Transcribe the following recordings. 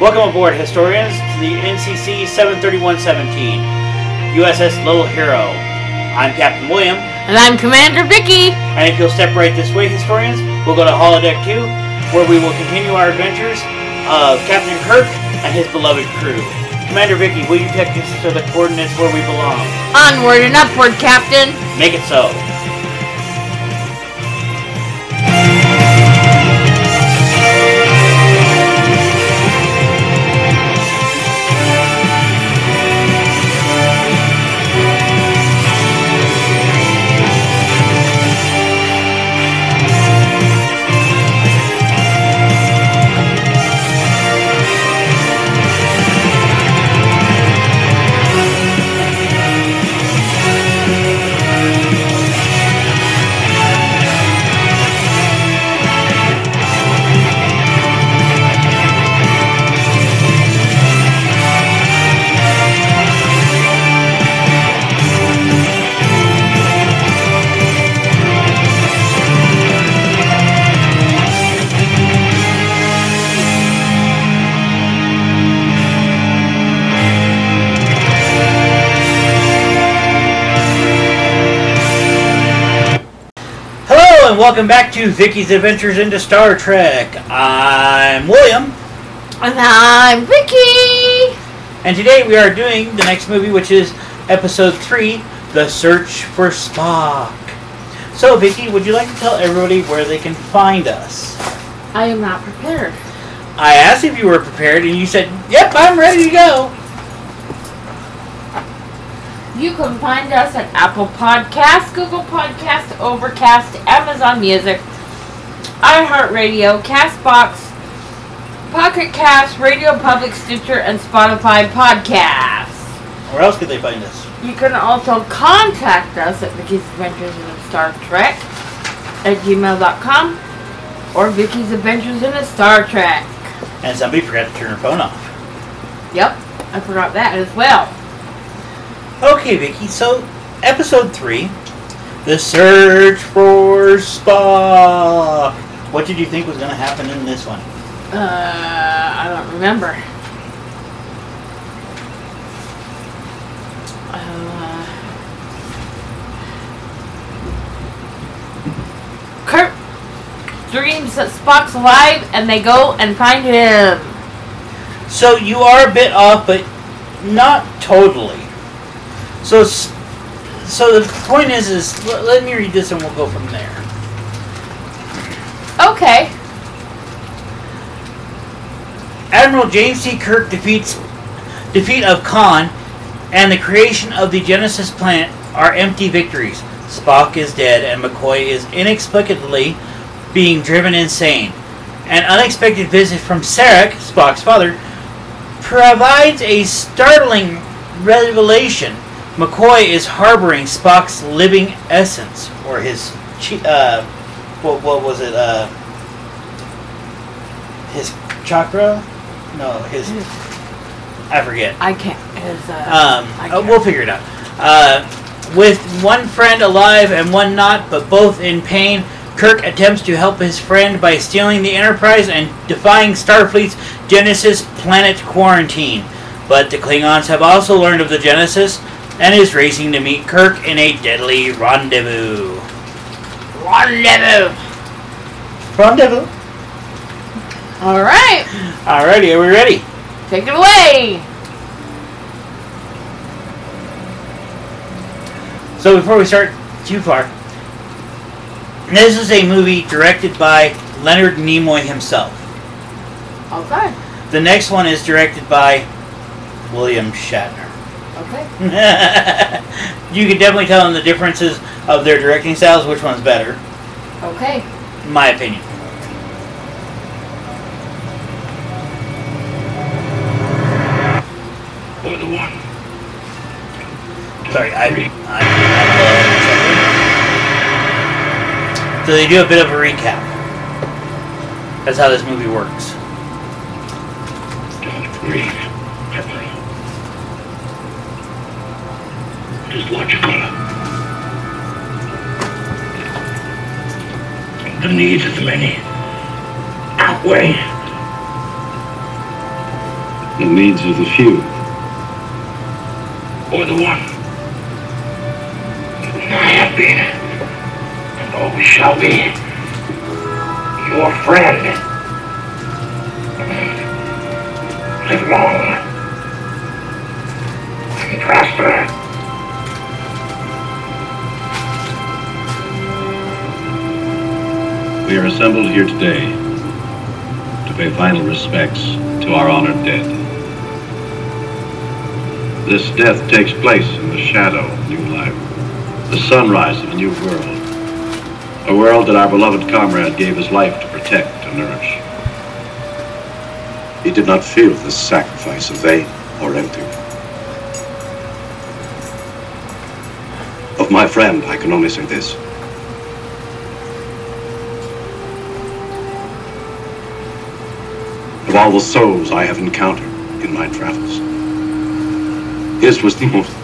Welcome aboard, historians, to the NCC 73117, USS Little Hero. I'm Captain William, And I'm Commander Vicky. and if you'll step right this way, historians, we'll go to Holodeck 2, where we will continue our adventures of Captain Kirk and his beloved crew. Commander Vicky, will you take us to the coordinates where we belong? Onward and upward, Captain. Make it so. Welcome back to Vicky's Adventures into Star Trek. I'm William, And I'm Vicky. and today we are doing the next movie, which is Episode 3 The Search for Spock. So, Vicky, would you like to tell everybody where they can find us? I am not prepared. I asked if you were prepared, and you said, Yep, I'm ready to go. You can find us at Apple Podcasts, Google Podcasts, Overcast, Amazon Music, iHeartRadio, Castbox, Pocket Cast, Radio Public, Stitcher, and Spotify Podcasts. Where else could they find us? You can also contact us at Vicky's Adventures in Star Trek at gmail.com or Vicky's Adventures in a Star Trek. And somebody forgot to turn her phone off. Yep, I forgot that as well. Okay, Vicky, so Episode 3 The Search for Spock. What did you think was going to happen in this one? Uh, I don't remember. Uh, Kirk dreams that Spock's alive, and they go and find him. So you are a bit off, but not totally. So, so the point is, is let, let me read this and we'll go from there. Okay. Admiral James T. Kirk defeats defeat of Khan and the creation of the Genesis planet are empty victories. Spock is dead and McCoy is inexplicably being driven insane. An unexpected visit from Sarek, Spock's father, provides a startling revelation. McCoy is harboring Spock's living essence, or his, uh, what, what was it, uh, his chakra? No, his, I forget. I can't. Is, uh, Um, I uh, can't. we'll figure it out. Uh, with one friend alive and one not, but both in pain, Kirk attempts to help his friend by stealing the Enterprise and defying Starfleet's Genesis planet quarantine. But the Klingons have also learned of the Genesis and is racing to meet Kirk in a deadly rendezvous. Rendezvous. Rendezvous. All right. Alrighty, are we ready? Take it away. So before we start too far, this is a movie directed by Leonard Nimoy himself. Okay. The next one is directed by William Shatner. Okay. you can definitely tell in the differences of their directing styles which one's better, Okay. in my opinion. Or the one. Sorry, I, I, I So they do a bit of a recap. That's how this movie works. Don't Is logical. The needs of the many outweigh the needs of the few. Or the one. I have been, and always shall be, your friend. Live long and prosper. We are assembled here today to pay final respects to our honored dead. This death takes place in the shadow of new life, the sunrise of a new world, a world that our beloved comrade gave his life to protect and nourish. He did not feel this sacrifice of vain or empty. Of my friend, I can only say this. Of all the souls I have encountered in my travels, his was the most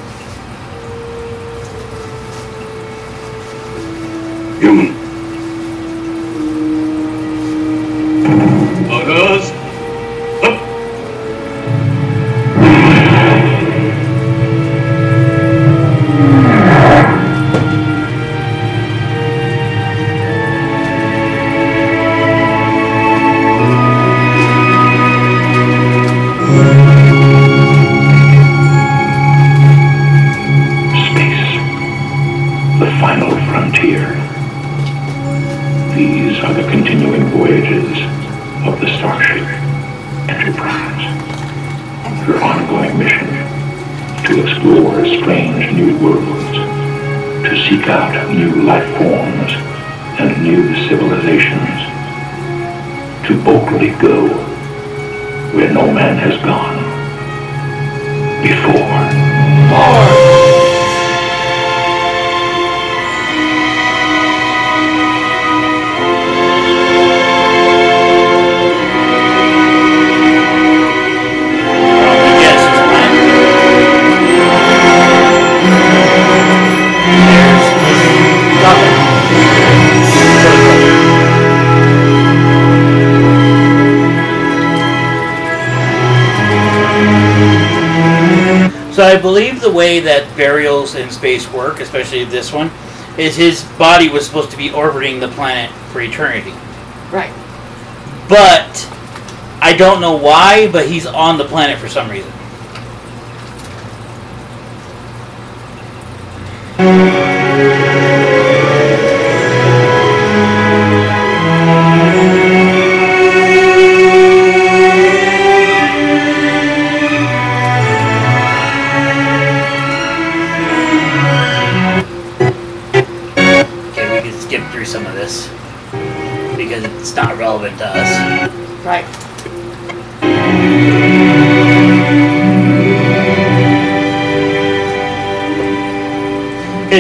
I believe the way that burials in space work, especially this one, is his body was supposed to be orbiting the planet for eternity. Right. But I don't know why, but he's on the planet for some reason.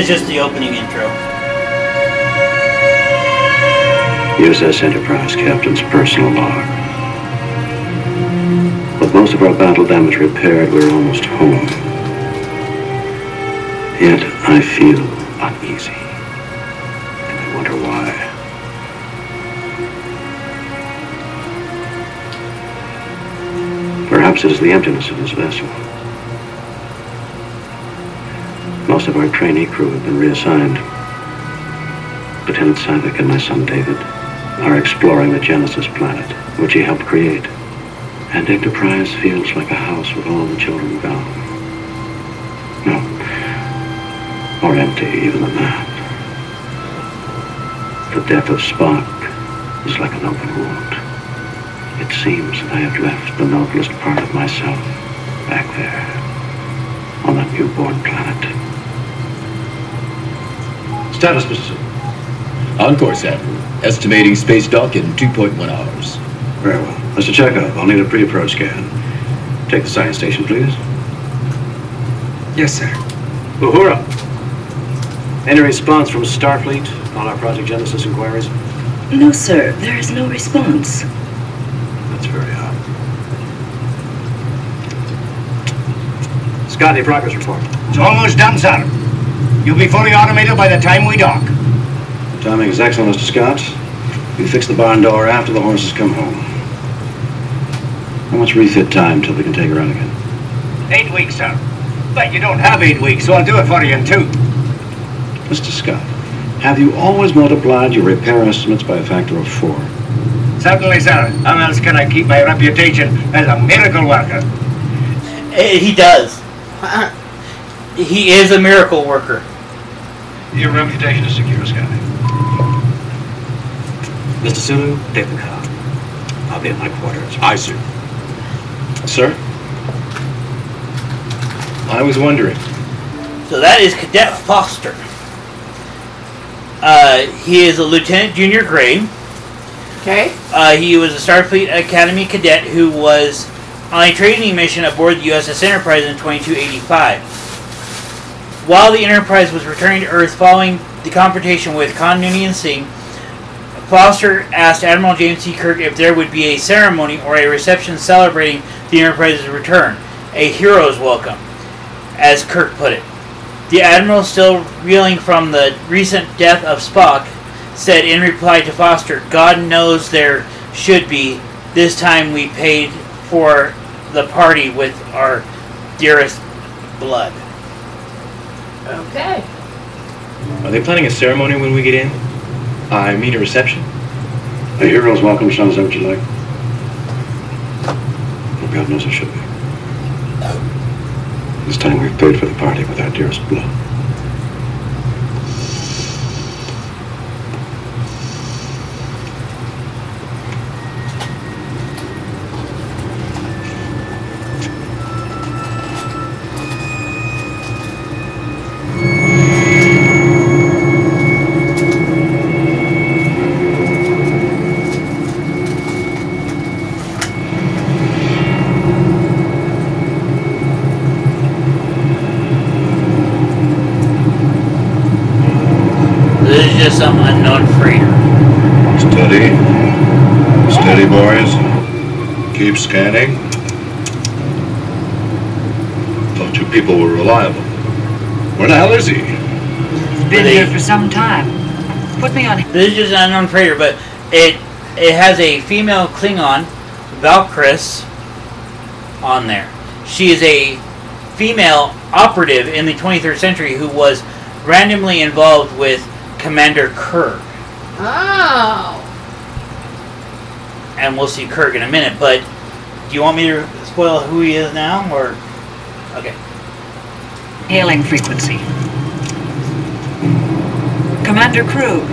It's just the opening intro. USS Enterprise Captain's personal log. With most of our battle damage repaired, we're almost home. Yet I feel uneasy. And I wonder why. Perhaps it is the emptiness of this vessel. Our trainee crew have been reassigned. Lieutenant Saavik and my son David are exploring the Genesis planet, which he helped create. And Enterprise feels like a house with all the children gone. No. More empty even than that. The death of Spock is like an open wound. It seems that I have left the noblest part of myself back there on that newborn planet. Status, Mr. On course, Admiral. Estimating space dock in 2.1 hours. Very well. Mr. Chekov, I'll need a pre-approach scan. Take the science station, please. Yes, sir. Uhura. Any response from Starfleet on our Project Genesis inquiries? No, sir. There is no response. That's very odd. Scott, any progress report? It's almost done, sir. You'll be fully automated by the time we dock. The timing is excellent, Mr. Scott. We fix the barn door after the horses come home. How much refit time till we can take her out again? Eight weeks, sir. But you don't have eight weeks, so I'll do it for you in two. Mr. Scott, have you always multiplied your repair estimates by a factor of four? Certainly, sir. How else can I keep my reputation as a miracle worker? Eh, He does. He is a miracle worker. Your reputation is secure, Scotty. Mr. Sulu, take the conn. I'll be at my quarters. I see. Sir? I was wondering. So that is Cadet Foster. Uh, he is a lieutenant junior grade. Okay. Uh, he was a Starfleet Academy cadet who was on a training mission aboard the USS Enterprise in 2285. While the Enterprise was returning to Earth following the confrontation with Khan Noonien Singh, Foster asked Admiral James T. Kirk if there would be a ceremony or a reception celebrating the Enterprise's return, a hero's welcome, as Kirk put it. The Admiral, still reeling from the recent death of Spock, said in reply to Foster, God knows there should be. This time we paid for the party with our dearest blood. Okay. Are they planning a ceremony when we get in? I mean a reception? A hero's welcome sounds like what you like. Well, God knows it should be. This time we've paid for the party with our dearest blood. Keep scanning. Thought you people were reliable. Where the hell is he? Been here for some time. Put me on. This is an unknown freighter, but it it has a female Klingon, Valkris, on there. She is a female operative in the 23rd century who was randomly involved with Commander Kirk. Oh. And we'll see Kirk in a minute, but do you want me to spoil who he is now, or okay? Hailing frequency. Commander Kruge.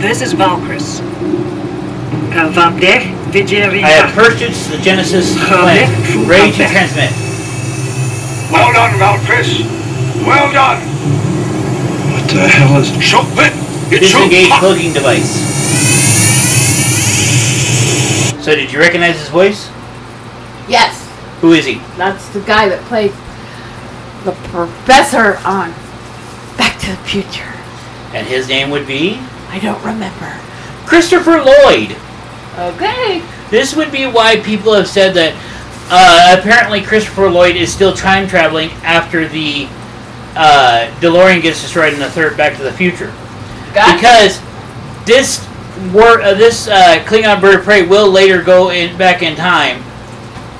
This is Valkris. Uh, Vam der I have purchased the Genesis planet, ready to transmit. Well done, Valkris. Well done. What the hell is... Shoot it. It Disengage shoot. cloaking device. So did you recognize his voice? Yes. Who is he? That's the guy that played the professor on Back to the Future. And his name would be I don't remember. Christopher Lloyd. Okay. This would be why people have said that uh, apparently Christopher Lloyd is still time traveling after the uh, DeLorean gets destroyed in the third Back to the Future. Gotcha. Because this wor- uh, this uh, Klingon bird of prey will later go in back in time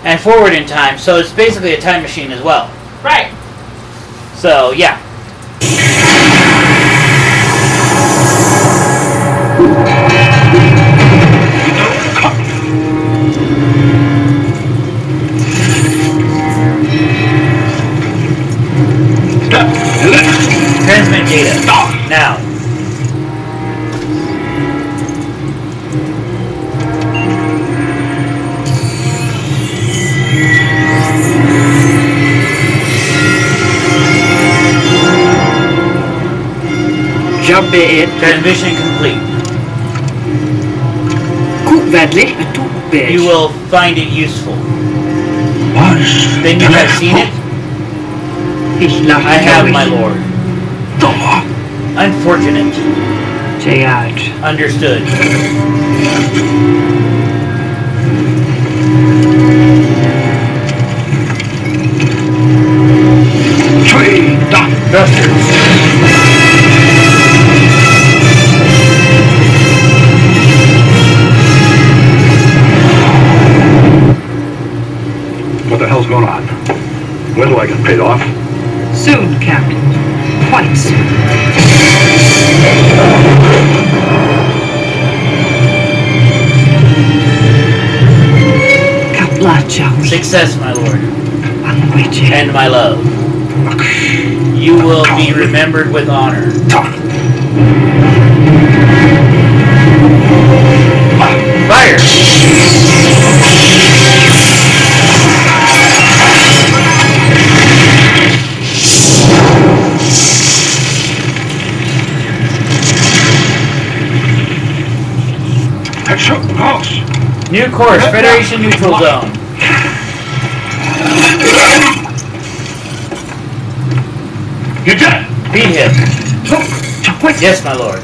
and forward in time, so it's basically a time machine as well. Right. So yeah. Transmit data. Now. Jump in. Transmission complete. Koekvedlich betoekbeest. You will find it useful. Was Then you have seen it? Ich I have, my lord. Dummer. Unfortunate. Stay out. Understood. I get paid off? Soon, Captain. Quite soon. Kaplacha, Success, my lord, Angweche. and my love. You will be remembered with honor. Fire! New course, Federation neutral zone. Beat him. Yes, my lord.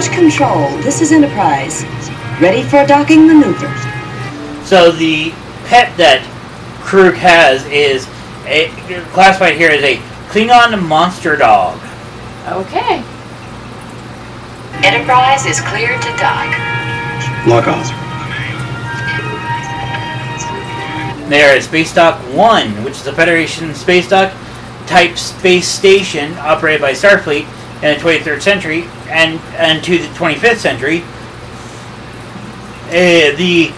Approach control. This is Enterprise. Ready for docking maneuver. So the pet that Kruge has is a, classified here as a Klingon monster dog. Okay. Enterprise is cleared to dock. Lock on. They are at Space Dock 1, which is a Federation space dock type space station operated by Starfleet in the 23rd century and, and to the 25th century. Uh, the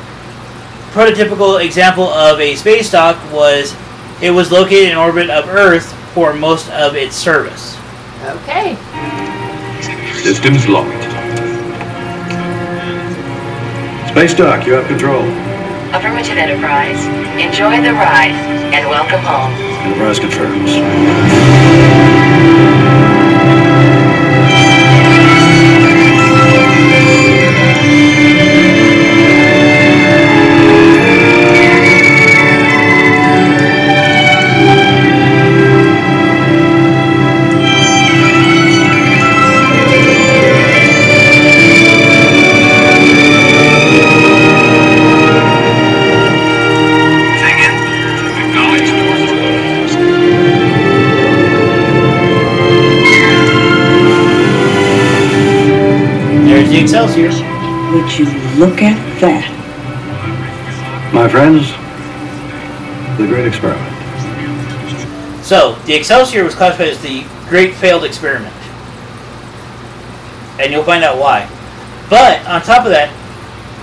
prototypical example of a space dock was it was located in orbit of Earth for most of its service. Okay. Systems locked. Space Dock, you have control. Affirmative Enterprise. Enjoy the ride and welcome home. Enterprise confirms. Look at that? My friends, the great experiment. So, the Excelsior was classified as the Great Failed Experiment. And you'll find out why. But, on top of that,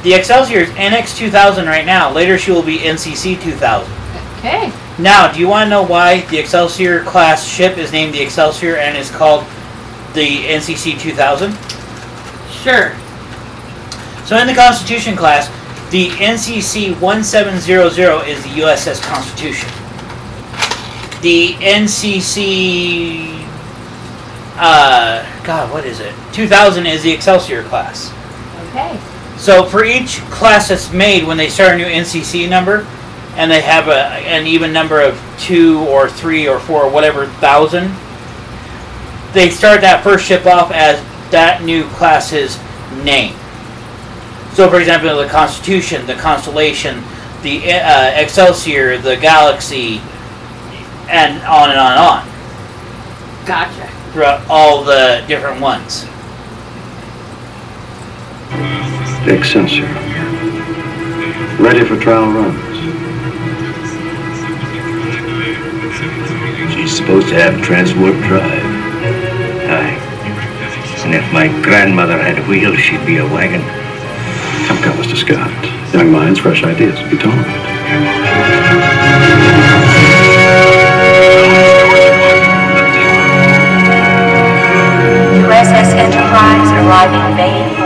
the Excelsior is NX 2000 right now. Later, she will be NCC 2000. Okay. Now, do you want to know why the Excelsior class ship is named the Excelsior and is called the NCC 2000? Sure. So, in the Constitution class, the NCC 1700 is the USS Constitution. The NCC. Uh, God, what is it? 2000 is the Excelsior class. Okay. So for each class that's made, when they start a new NCC number, and they have a, an even number of two or three or four, or whatever thousand, they start that first ship off as that new class's name. So, for example, the Constitution, the Constellation, the uh, Excelsior, the Galaxy, and on and on and on Gotcha. throughout all the different ones. Excelsior. Ready for trial runs. She's supposed to have transwarp drive. Aye. And if my grandmother had wheels, she'd be a wagon. Come, come, Mr. Scott. Young minds, fresh ideas. Be tolerant. USS Enterprise arriving Bay 4.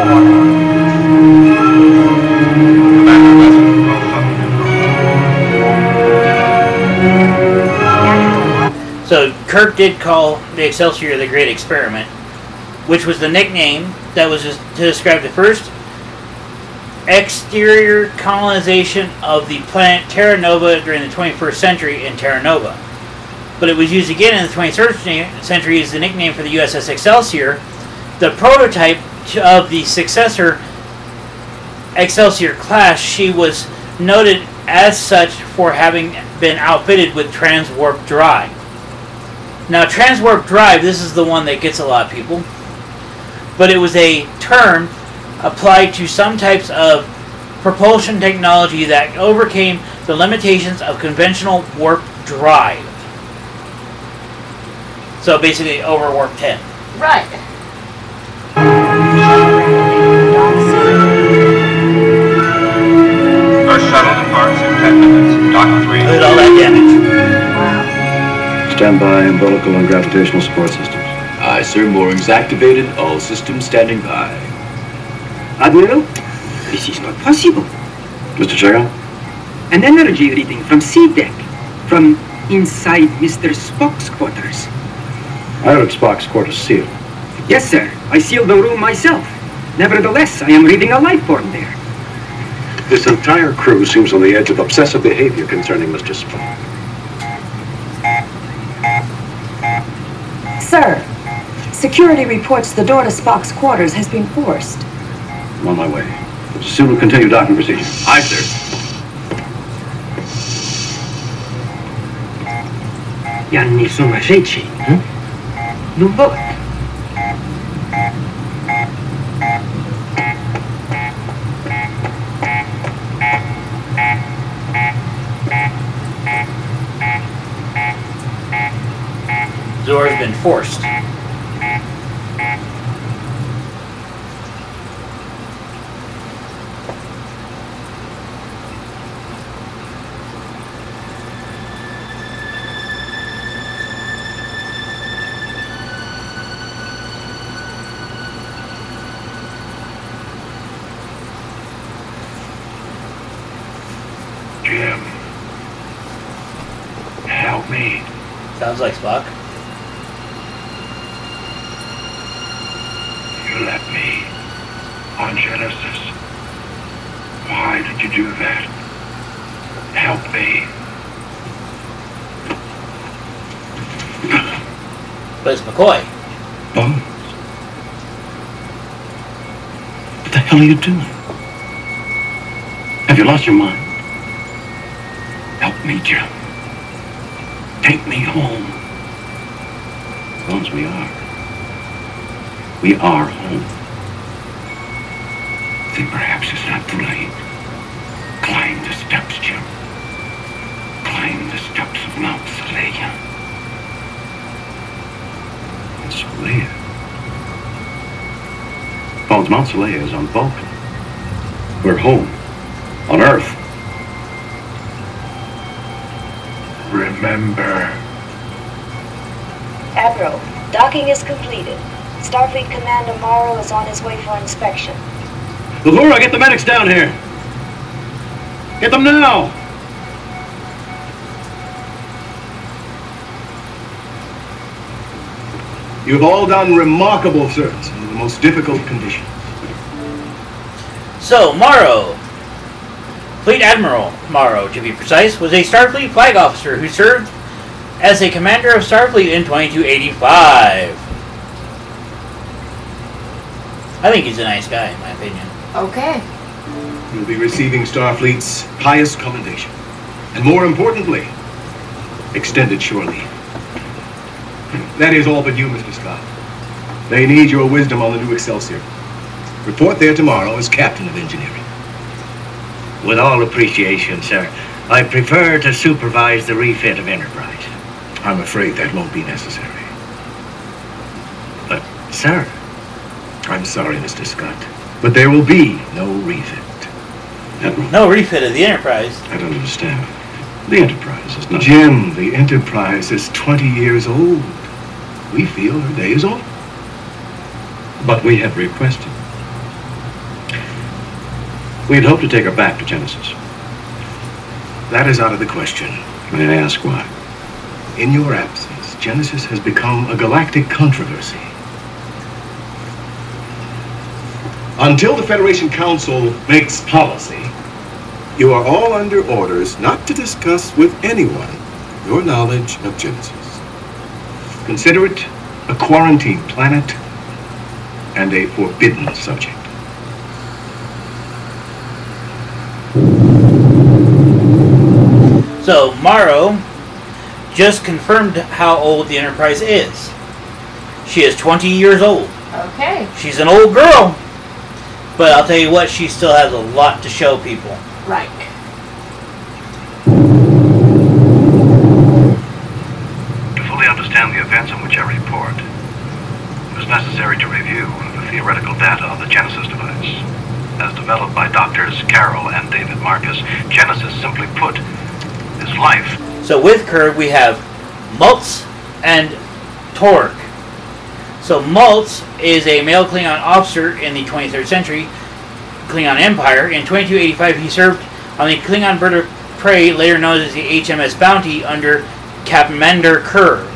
So Kirk did call the Excelsior the Great Experiment, which was the nickname that was to describe the first exterior colonization of the planet Terra Nova during the 21st century in Terra Nova. but it was used again in the 23rd century as the nickname for the USS Excelsior. The prototype of the successor Excelsior class, she was noted as such for having been outfitted with transwarp drive. Now, transwarp drive, this is the one that gets a lot of people, but it was a term applied to some types of propulsion technology that overcame the limitations of conventional warp drive. So basically, over warp 10. Right. First shuttle departs in 10 minutes. Dock 3. Look at all that damage. Stand by umbilical and gravitational support systems. Aye, sir. Moorings activated. All systems standing by. Admiral, this is not possible. Mr. Chekov? An energy reading from C deck, from inside Mr. Spock's quarters. I heard Spock's quarters sealed. Yes, sir. I sealed the room myself. Nevertheless, I am reading a life form there. This entire crew seems on the edge of obsessive behavior concerning Mr. Spock. Sir, security reports the door to Spock's quarters has been forced. I'm on my way. Soon we'll continue docking procedure. Aye, sir. Jan nie są rzeczy, hm? No what? Zora's been forced. Jim. Help me. Sounds like Spock. You left me on Genesis. Why did you do that? Help me. But it's McCoy. Bones. What the hell are you doing? Have you lost your mind? Help me, Jim. Take me home. Bones, we are. We are home. Then perhaps it's not too late. Climb the steps, Jim. Climb the steps of Mount Seleya. Seleya? Bones, Mount Seleya is on Vulcan. We're home. On Earth. Remember. Admiral, docking is completed. Starfleet Commander Morrow is on his way for inspection. Uhura, get the medics down here. Get them now. You've all done remarkable service under the most difficult conditions. So, Morrow, Fleet Admiral Morrow, to be precise, was a Starfleet flag officer who served as a commander of Starfleet in 2285. I think he's a nice guy, in my opinion. Okay. You'll be receiving Starfleet's highest commendation. And more importantly, extended shore leave. That is all but you, Mr. Scott. They need your wisdom on the new Excelsior. Report there tomorrow as captain of engineering. With all appreciation, sir, I prefer to supervise the refit of Enterprise. I'm afraid that won't be necessary. But, sir, I'm sorry, Mr. Scott, but there will be no refit. Admiral, No refit of the Enterprise. I don't understand. The Enterprise is not... Jim, the Enterprise is 20 years old. We feel her day is over. But we have requested. We'd hoped to take her back to Genesis. That is out of the question. May I ask why? In your absence, Genesis has become a galactic controversy. Until the Federation Council makes policy, you are all under orders not to discuss with anyone your knowledge of Genesis. Consider it a quarantine planet and a forbidden subject. So Morrow just confirmed how old the Enterprise is. She is 20 years old. Okay. She's an old girl, but I'll tell you what, she still has a lot to show people. Right. To fully understand the events on which I report, it was necessary to review the theoretical data of the Genesis device. As developed by doctors Carol and David Marcus, Genesis, simply put, life. So with Kruge, we have Maltz and Torg. So Maltz is a male Klingon officer in the 23rd century Klingon Empire. In 2285, he served on the Klingon bird of prey, later known as the HMS Bounty, under Commander Kruge.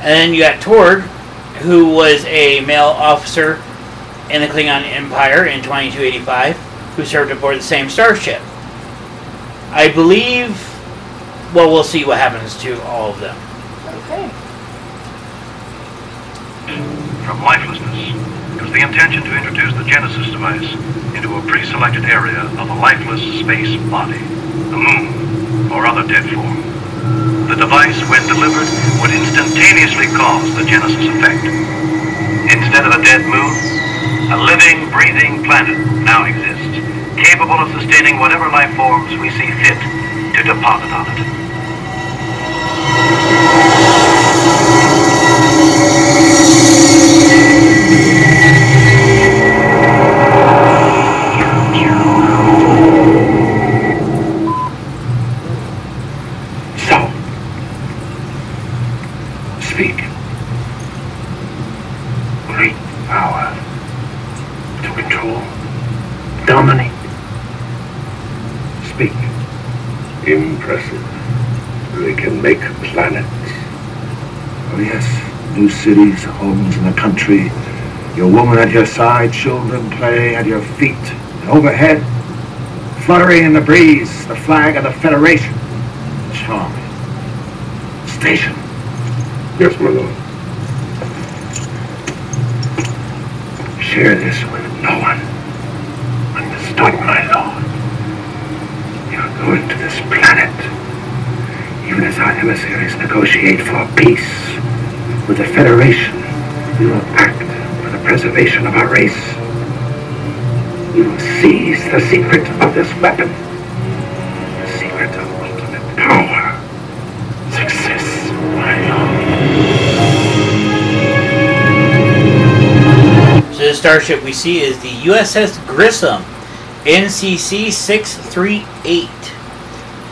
And then you got Torg, who was a male officer in the Klingon Empire in 2285, who served aboard the same starship. I believe, well, we'll see what happens to all of them. Okay. From lifelessness, it was the intention to introduce the Genesis device into a pre-selected area of a lifeless space body, the moon, or other dead form. The device, when delivered, would instantaneously cause the Genesis effect. Instead of a dead moon, a living, breathing planet now exists, capable of sustaining whatever life forms we see fit to deposit on it. Country. Your woman at your side, children playing at your feet. And overhead, fluttering in the breeze, the flag of the Federation. Charming. Station. Yes, my lord. Share this with no one. Understood, my lord. You're going to this planet. Even as our emissaries negotiate for peace with the Federation, preservation of our race. Will seize the secret of this weapon. The secret of ultimate power. Success, my lord. So the starship we see is the USS Grissom, NCC 638.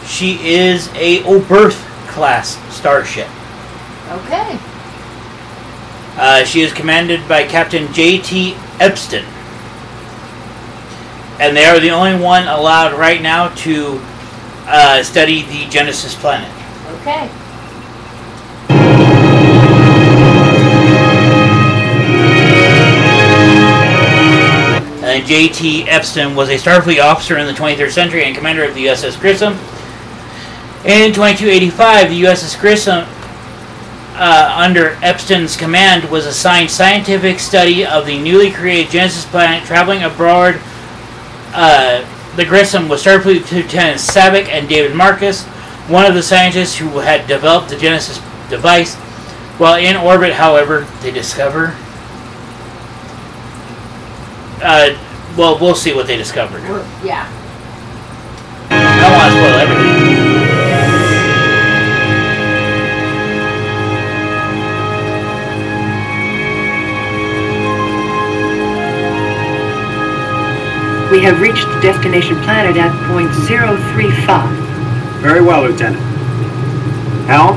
She is a Oberth class starship. Uh, she is commanded by Captain J.T. Esteban. And they are the only one allowed right now to uh, study the Genesis planet. Okay. And J.T. Esteban was a Starfleet officer in the 23rd century and commander of the USS Grissom. In 2285, the USS Grissom, uh, under Esteban's command, was assigned scientific study of the newly created Genesis planet, traveling abroad. Uh, the Grissom was Starfleet Lieutenants Saavik and David Marcus, one of the scientists who had developed the Genesis device. While in orbit, however, they discover. Uh, well, we'll see what they discovered. Yeah. We have reached the destination planet at point 035. Very well, Lieutenant. Helm,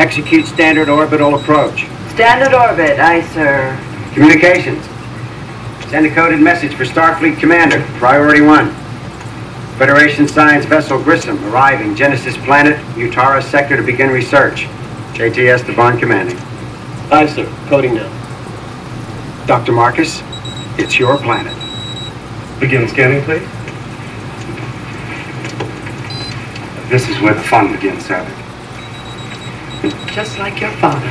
execute standard orbital approach. Standard orbit, aye, sir. Communications. Send a coded message for Starfleet Commander, Priority 1. Federation Science Vessel Grissom arriving Genesis Planet, Mutara Sector to begin research. J.T. Esteban commanding. Aye, sir. Coding now. Dr. Marcus, it's your planet. Begin scanning, please. This is where the fun begins, Saavik. Just like your father.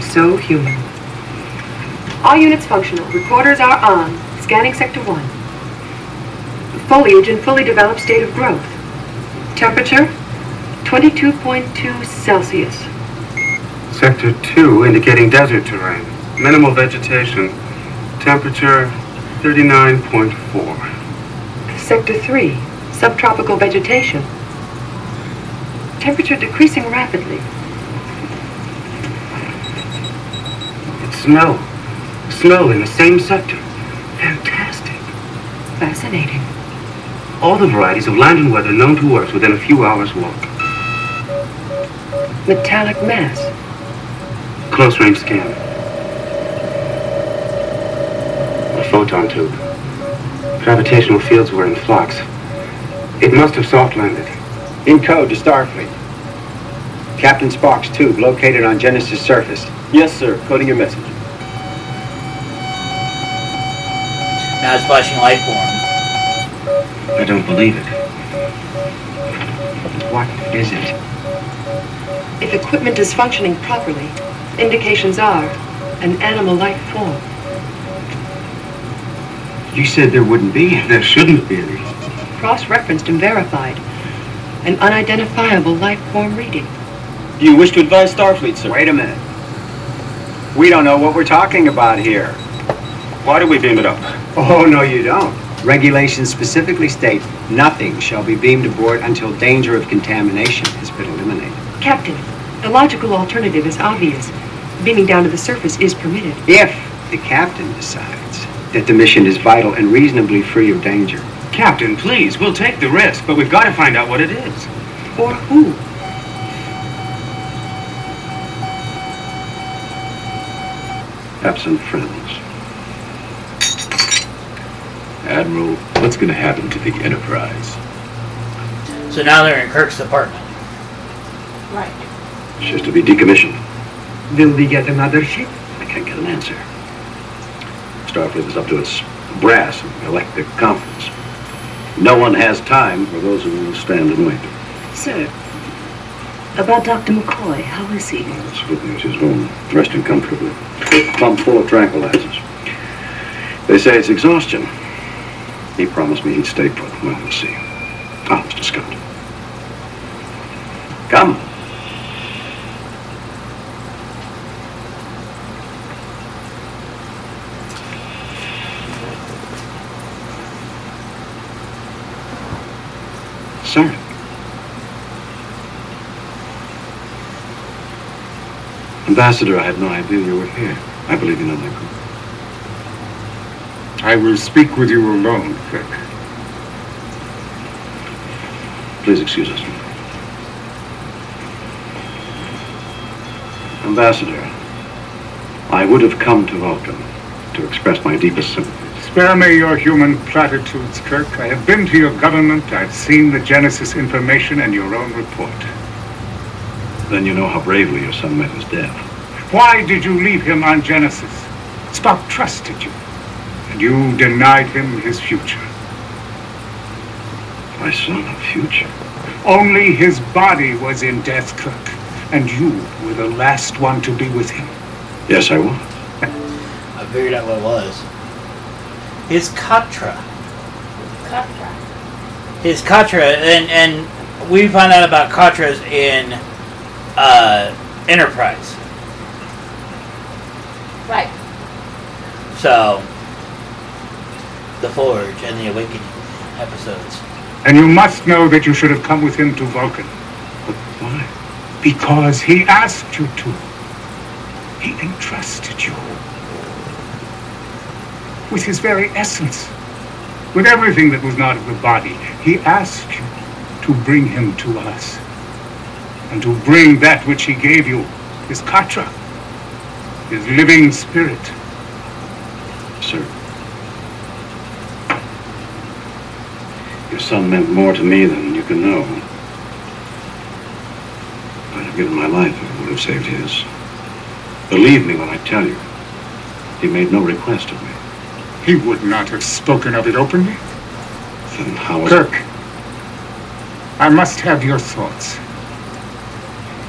So human. All units functional. Recorders are on. Scanning Sector 1. Foliage in fully developed state of growth. Temperature 22.2 Celsius. Sector 2 indicating desert terrain. Minimal vegetation. Temperature 39.4. Sector 3 Subtropical vegetation. Temperature decreasing rapidly. It's snow. Snow in the same sector. Fantastic. Fascinating. All the varieties of land and weather known to Earth within a few hours' walk. Metallic mass. Close range scan. A photon tube. Gravitational fields were in flux. It must have soft landed. In code to Starfleet. Captain Spock's tube located on Genesis surface. Yes, sir. Coding your message. Now it's flashing light form. I don't believe it. What is it? If equipment is functioning properly, indications are an animal life form. You said there wouldn't be. There shouldn't be any. Cross-referenced and verified. An unidentifiable life form reading. Do you wish to advise Starfleet, sir? Wait a minute. We don't know what we're talking about here. Why do we beam it up? Oh, no, you don't. Regulations specifically state nothing shall be beamed aboard until danger of contamination has been eliminated. Captain, the logical alternative is obvious. Beaming down to the surface is permitted. If the captain decides that the mission is vital and reasonably free of danger. Captain, please, we'll take the risk, but we've got to find out what it is. Or who? Absent friends. Admiral, what's going to happen to the Enterprise? So now they're in Kirk's apartment. Right. It's just to be decommissioned. Will we get another ship? I can't get an answer. Starfleet is up to its brass in galactic conference. No one has time for those who will stand and wait. Sir, about Dr. McCoy, how is he? Well, That's good news. He's home, resting comfortably. Pump full of tranquilizers. They say it's exhaustion. He promised me he'd stay put. Well, we'll see. Ah, Mr. Scott. Come. Ambassador, I had no idea you were here. I believe you know my group. I will speak with you alone, Kirk. Please excuse us. Ambassador, I would have come to Vulcan to express my deepest sympathy. Spare me your human platitudes, Kirk. I have been to your government, I've seen the Genesis information and your own report. Then you know how bravely your son met his death. Why did you leave him on Genesis? Spock trusted you, and you denied him his future. My son, a future? Only his body was in death, Kirk, and you were the last one to be with him. Yes, I was. I figured out what it was. His Katra. Katra. His Katra, and and we find out about Katras in uh, Enterprise. Right. So, the Forge and the Awakening episodes. And you must know that you should have come with him to Vulcan. But why? Because he asked you to. He entrusted you. With his very essence. With everything that was not of the body. He asked you to bring him to us. And to bring that which he gave you, his Katra, his living spirit. Sir. Your son meant more to me than you can know. I'd have given my life if it would have saved his. Believe me when I tell you, he made no request of me. He would not have spoken of it openly. Then how Kirk, I must have your thoughts.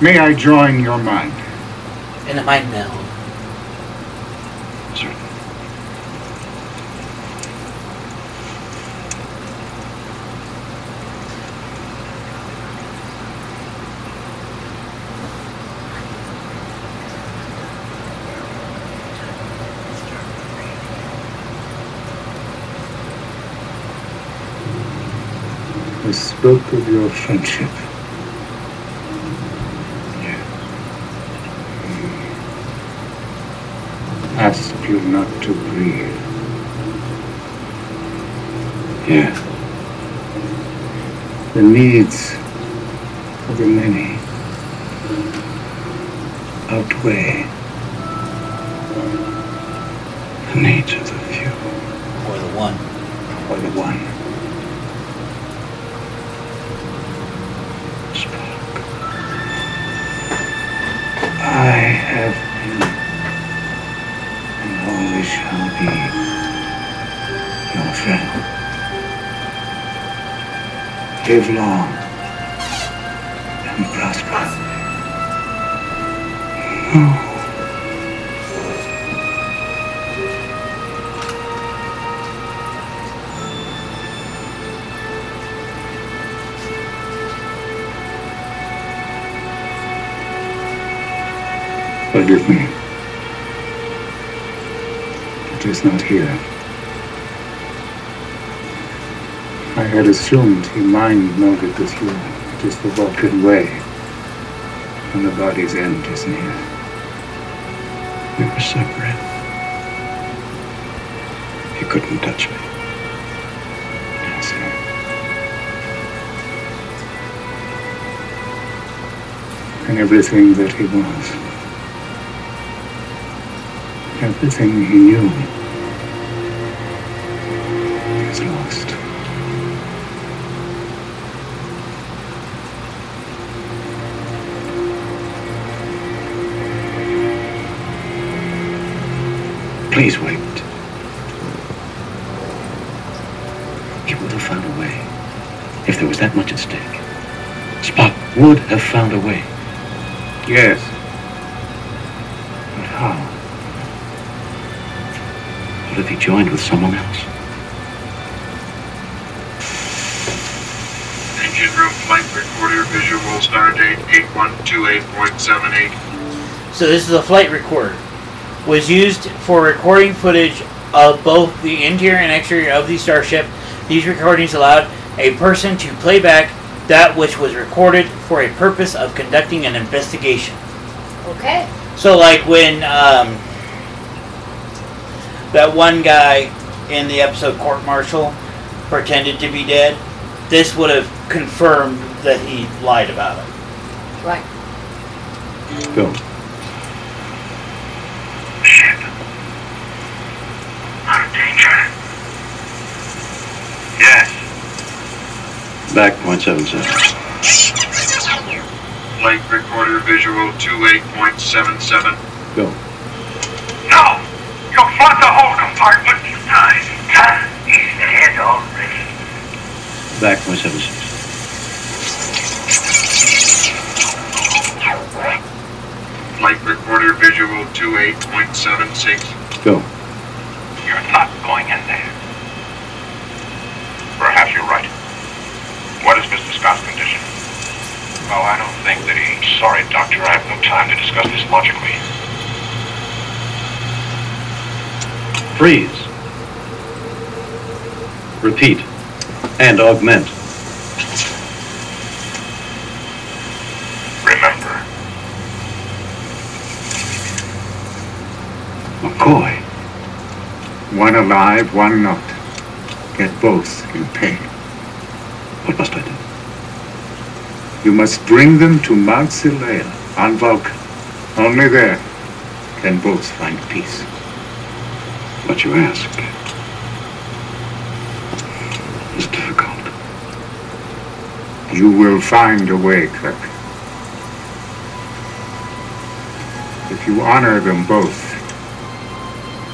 May I join your mind? In the mind meld. I spoke of your friendship. Ask you not to breathe. Yeah. The needs of the many outweigh The needs of the few. Or the one. or the one. Have been and always shall be your friend. Live long Forgive me. It is not here. I had assumed he mind melted with you. It is the Vulcan way, and the body's end is near. We were separate. He couldn't touch me. And everything that he was, everything he knew, is lost. Please wait. He would have found a way. If there was that much at stake. Spock would have found a way. Someone else? Engine room flight recorder visual stardate 8128.78. So this is a flight recorder. Was used for recording footage of both the interior and exterior of the starship. These recordings allowed a person to play back that which was recorded for a purpose of conducting an investigation. Okay. So, like when um, that one guy in the episode Court Martial pretended to be dead, this would have confirmed that he lied about it. Right. Go. Ship. Out of danger. Yes. Back point seven seven. Light recorder visual 28.77. Go. No! You'll flood the whole compartment. Nice. He's dead already. Back point seven six. Flight recorder visual 28.76. Go. You're not going in there. Perhaps you're right. What is Mr. Scott's condition? Oh, I don't think that he... Sorry, Doctor. I have no time to discuss this logically. Freeze. Repeat. And augment. Remember, McCoy. One alive, one not. Get both in pain. What must I do? You must bring them to Mount Seleya on Vulcan. Only there can both find peace. What you ask You will find a way, Kirk. If you honor them both,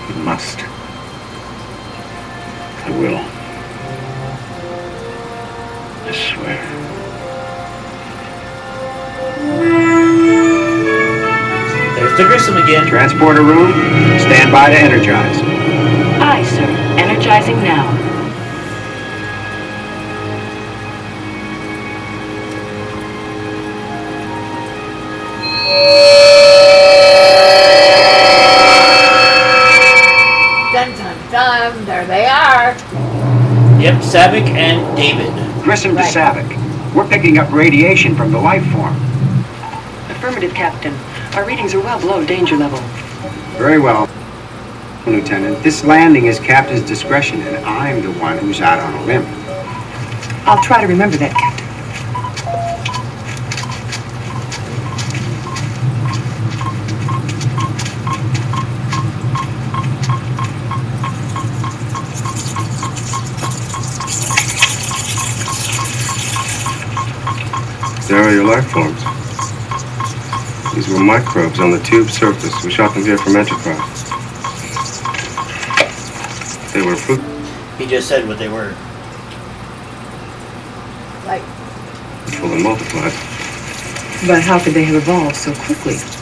you must. I will. I swear. There's the Grissom again. Transporter room, stand by to energize. Aye, sir. Energizing now. Yep, Saavik and David. Grissom to Saavik. We're picking up radiation from the life form. Affirmative, Captain. Our readings are well below danger level. Very well. Lieutenant, this landing is captain's discretion, and I'm the one who's out on a limb. I'll try to remember that, Captain. There life forms. These were microbes on the tube surface. We shot them here from Enterprise. They were fruit. He just said what they were. Like, Full and multiplied. But how could they have evolved so quickly?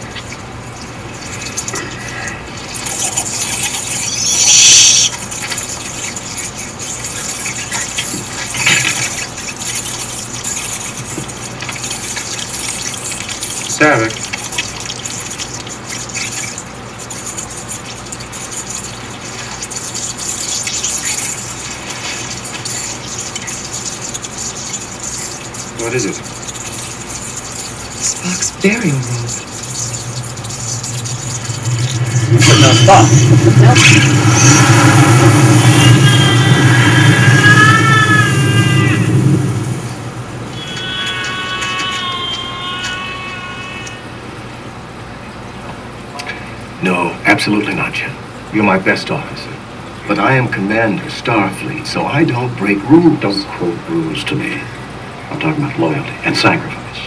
Saavik. What is it? Spock's burial robe. No Spock. No, absolutely not, Jim. You're my best officer. But I am Commander Starfleet, so I don't break rules. Don't quote rules to me. I'm talking about loyalty and sacrifice.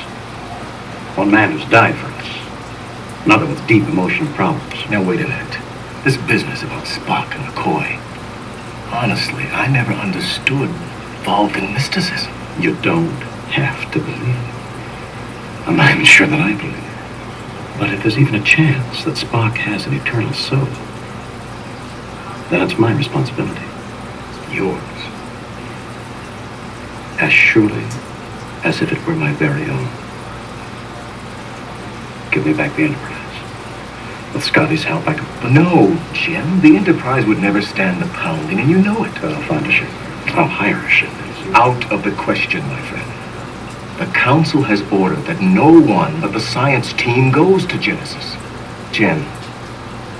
One man who's died for us. Another with deep emotional problems. Now wait a minute. This business about Spock and McCoy. Honestly, I never understood Vulcan mysticism. You don't have to believe. I'm not even sure that I believe. But if there's even a chance that Spock has an eternal soul, then it's my responsibility. Yours. As surely as if it were my very own. Give me back the Enterprise. With Scotty's help, I can... No, Jim, the Enterprise would never stand the pounding, and you know it. I'll find a ship. I'll hire a ship. Out of the question, my friend. The Council has ordered that no one but the science team goes to Genesis. Jim,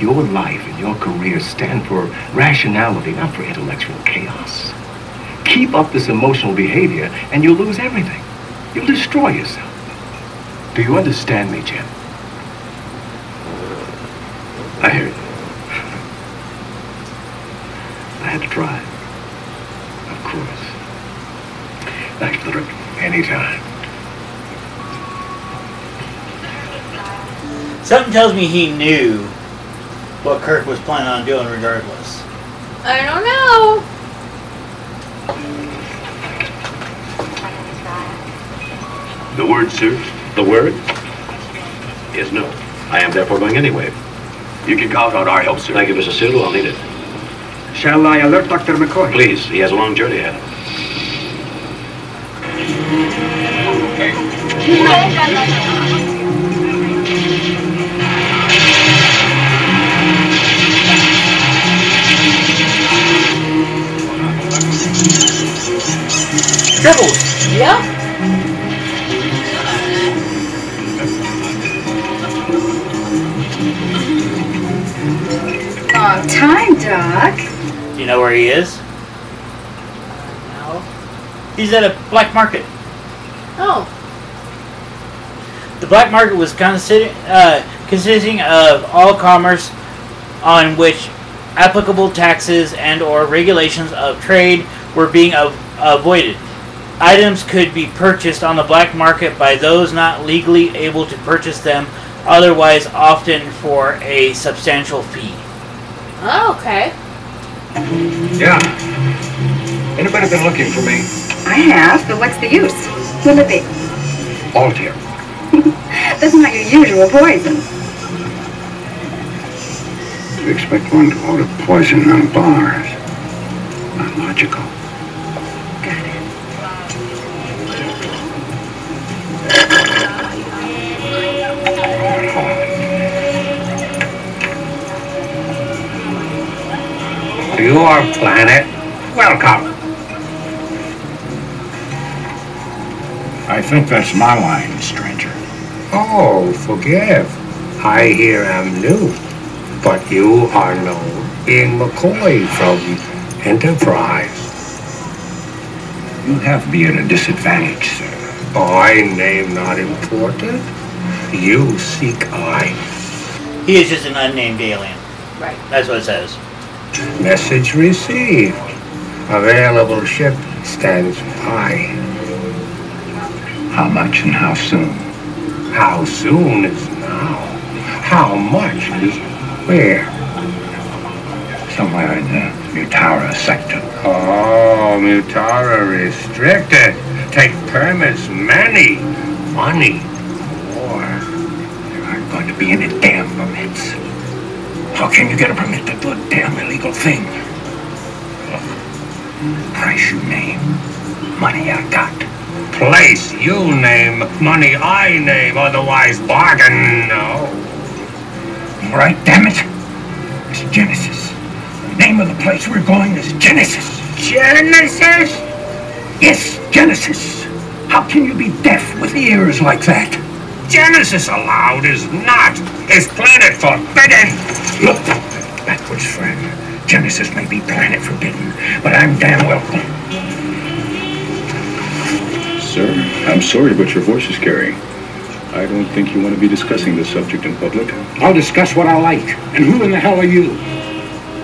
your life and your career stand for rationality, not for intellectual chaos. Keep up this emotional behavior, and you'll lose everything. You'll destroy yourself. Do you understand me, Jim? I hear you. I had to try. Of course. Thanks drink. Anytime. Something tells me he knew what Kirk was planning on doing regardless. I don't know. The word, sir? The word? Is no. I am therefore going anyway. You can count on our help, sir. Thank you, Mr. Sulu. I'll need it. Shall I alert Dr. McCoy? Please, he has a long journey ahead of him. Tribbles! Yep. Long time, Doc. Do you know where he is? No. He's at a black market. Oh. The black market was consider, uh, consisting of all commerce on which applicable taxes and or regulations of trade were being av- avoided. Items could be purchased on the black market by those not legally able to purchase them, otherwise often for a substantial fee. Oh, okay. Yeah. Anybody been looking for me? I have, but what's the use? Will it be? Altair. That's not your usual poison. You expect one to order poison on bars. Not logical. To your planet, welcome. I think that's my line, stranger. Oh, forgive. I here am new, but you are known being McCoy from Enterprise. You have me at a disadvantage, sir. My name not important. You seek I. He is just an unnamed alien. Right. That's what it says. Message received. Available ship stands by. How much and how soon? How soon is now? How much is where? Somewhere in the Mutara sector. Oh, Mutara restricted. Take permits many. Money. More. There aren't going to be any damn permits. How can you get a permit to do a damn illegal thing? Look, price you name, money I got. Place you name, money I name, otherwise bargain no. All right, damn it. It's Genesis. The name of the place we're going is Genesis. Genesis? Yes, Genesis. How can you be deaf with ears like that? Genesis allowed is not. Is planet forbidden. Look, backwards, friend. Genesis may be planet forbidden, but I'm damn welcome. Sir, I'm sorry, but your voice is carrying. I don't think you want to be discussing this subject in public. I'll discuss what I like. And who in the hell are you?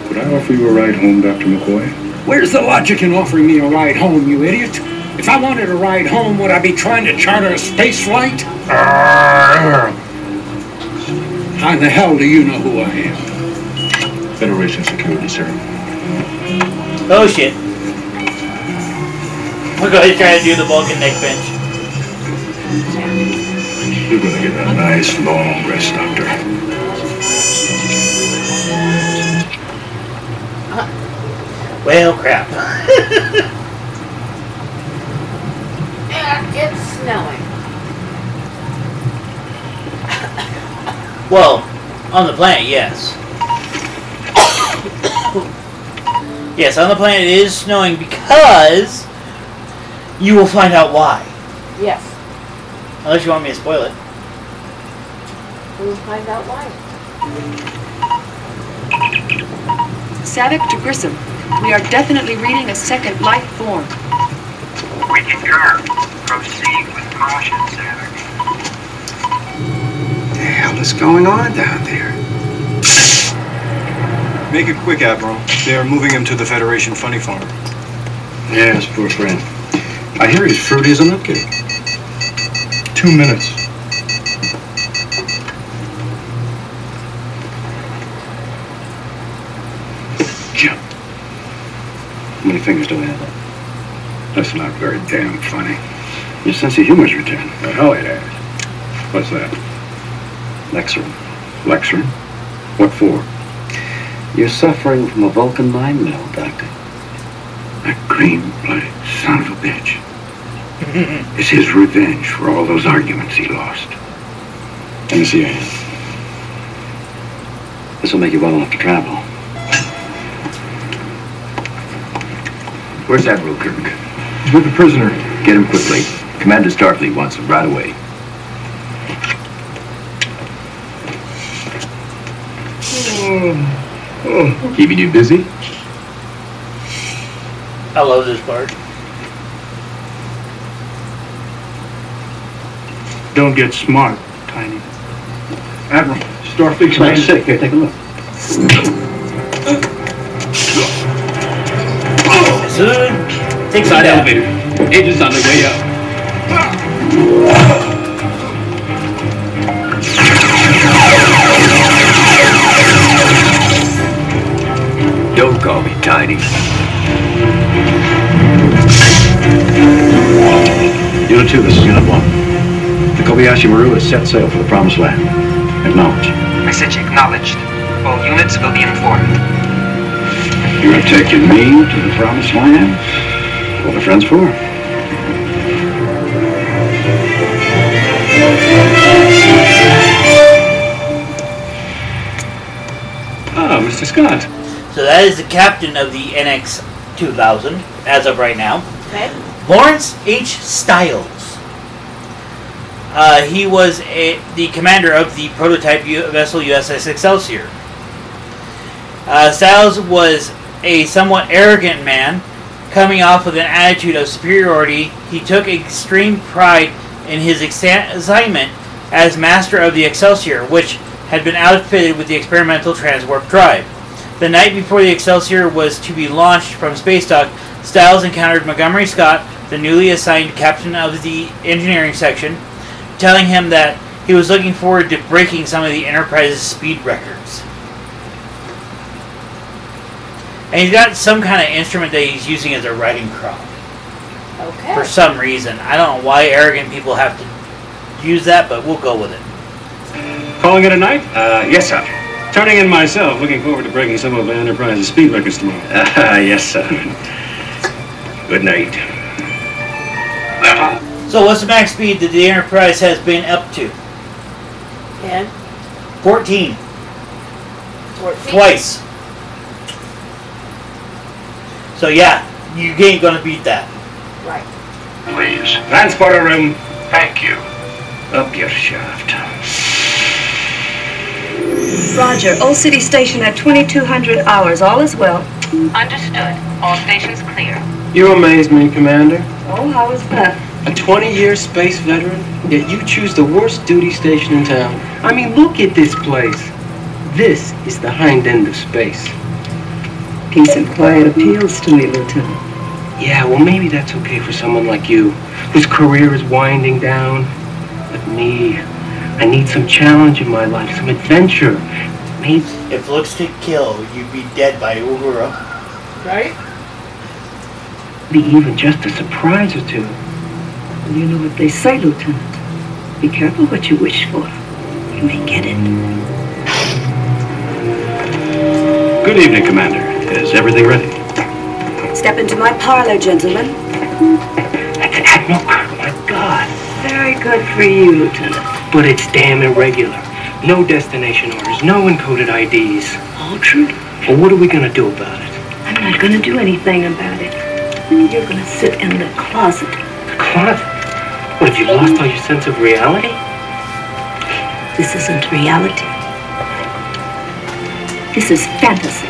Could I offer you a ride home, Dr. McCoy? Where's the logic in offering me a ride home, you idiot? If I wanted to ride home, would I be trying to charter a space flight? How in the hell do you know who I am? Federation security, sir. Oh shit. We're going to try to do the Vulcan neck bench. You're gonna get a nice long rest, Doctor. Well, crap. And it's snowing. Well, on the planet, yes. yes, on the planet it is snowing because you will find out why. Yes. Unless you want me to spoil it. We'll find out why. Saavik to Grissom. We are definitely reading a second life form. We concur. Proceed with caution, Saavik. The hell is going on down there? Make it quick, Admiral. They are moving him to the Federation funny farm. Yes, poor friend. I hear he's fruity as a nutcase. Two minutes. Jim, How many fingers do I have? that's not very damn funny. Your sense of humor's returned. The oh, hell it has. What's that? Lexer, Lecturing? What for? you're suffering from a Vulcan mind meld, Doctor. That green-blooded son of a bitch. It's his revenge for all those arguments he lost. Let me see your hand. This will make you well enough to travel. Where's Admiral Kirk? He's with the prisoner. Get him quickly. Commander Starfleet wants him right away. Keeping you busy? I love this part. Don't get smart, Tiny. Admiral, Starfleet Come on, sick. Here, take a look. Soon, take Side elevator. Agents on the way up. Don't call me Tiny. Unit 2, this is Unit 1. The Kobayashi Maru has set sail for the Promised Land. Acknowledge. Message acknowledged. All units will be informed. You're taking me to the promised land? What are friends for? Mr. Scott. So that is the captain of the NX 2000 as of right now. Okay. Lawrence H. Styles. Uh, he was a, the commander of the prototype U- vessel USS Excelsior. Uh, Styles was a somewhat arrogant man, coming off with an attitude of superiority. He took extreme pride in his exa- assignment as master of the Excelsior, which had been outfitted with the experimental transwarp drive. The night before the Excelsior was to be launched from space dock, Styles encountered Montgomery Scott, the newly assigned captain of the engineering section, telling him that he was looking forward to breaking some of the Enterprise's speed records. And he's got some kind of instrument that he's using as a writing crop Okay. for some reason. I don't know why arrogant people have to use that, but we'll go with it. Calling it a night? Uh, yes, sir. Turning in myself, looking forward to breaking some of the Enterprise's speed records tomorrow. Ah, yes, sir. Good night. So, what's the max speed that the Enterprise has been up to? And 14. 14. Twice. So, yeah, you ain't gonna beat that. Right. Please. Transporter room. Thank you. Up your shaft. Roger, Old City Station at 2200 hours. All is well. Understood. All stations clear. You amaze me, Commander. Oh, how is that? A 20-year space veteran, yet you choose the worst duty station in town. I mean, look at this place. This is the hind end of space. Peace and quiet appeals to me, Lieutenant. Yeah, well, maybe that's okay for someone like you, whose career is winding down. But me, I need some challenge in my life, some adventure. Maybe. If looks could kill, you'd be dead by Uhura. Right? Maybe even just a surprise or two. You know what they say, Lieutenant. Be careful what you wish for. You may get it. Good evening, Commander. Is everything ready? Step into my parlor, gentlemen. That's Admiral Kirk, my God. Very good for you, Lieutenant. But it's damn irregular. No destination orders, no encoded IDs. All true. Well, what are we gonna do about it? I'm not gonna do anything about it. You're gonna sit in the closet. The closet? What, have you lost all your sense of reality? This isn't reality. This is fantasy.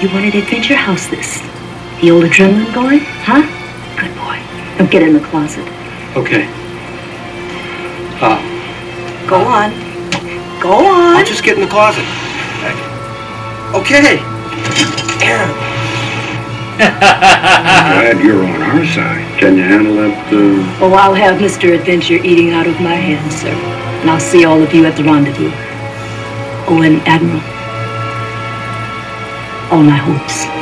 You wanted Adventure House this. The old adrenaline going, huh? Good boy. Now get in the closet. Okay. Ah, Go on. Go on. I'll just get in the closet. Okay. Glad you're on our side. Can you handle that, uh, Oh, I'll have Mr. Adventure eating out of my hand, sir. And I'll see all of you at the rendezvous. Oh, and Admiral. All my hopes.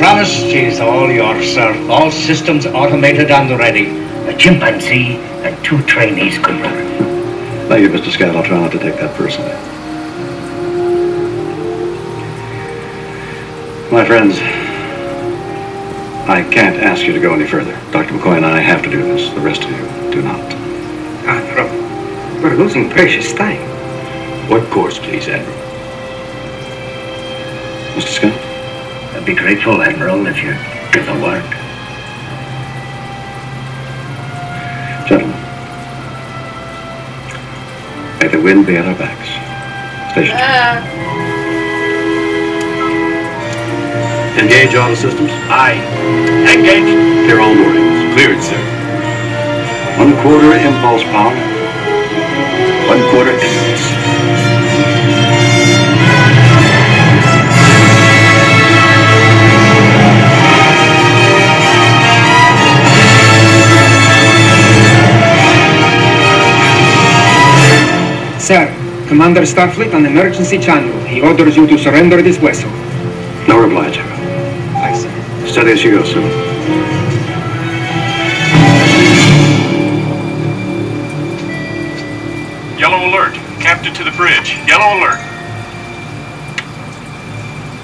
As promised, she's all yours, sir. All systems automated and ready. A chimpanzee and two trainees could run her. Thank you, Mr. Scott. I'll try not to take that personally. My friends, I can't ask you to go any further. Dr. McCoy and I have to do this. The rest of you do not. Admiral, we're losing precious time. What course, please, Admiral? Mr. Scott? I'd be grateful, Admiral, if you'd give the word. Gentlemen, may the wind be at our backs. Station. Uh. Engage all the systems. Aye. Engage. Clear all moorings. Cleared, sir. One quarter impulse power. One quarter Sir, Commander Starfleet on emergency channel. He orders you to surrender this vessel. No reply, General. Aye, sir. Steady as she goes, sir. Yellow alert. Captain to the bridge. Yellow alert.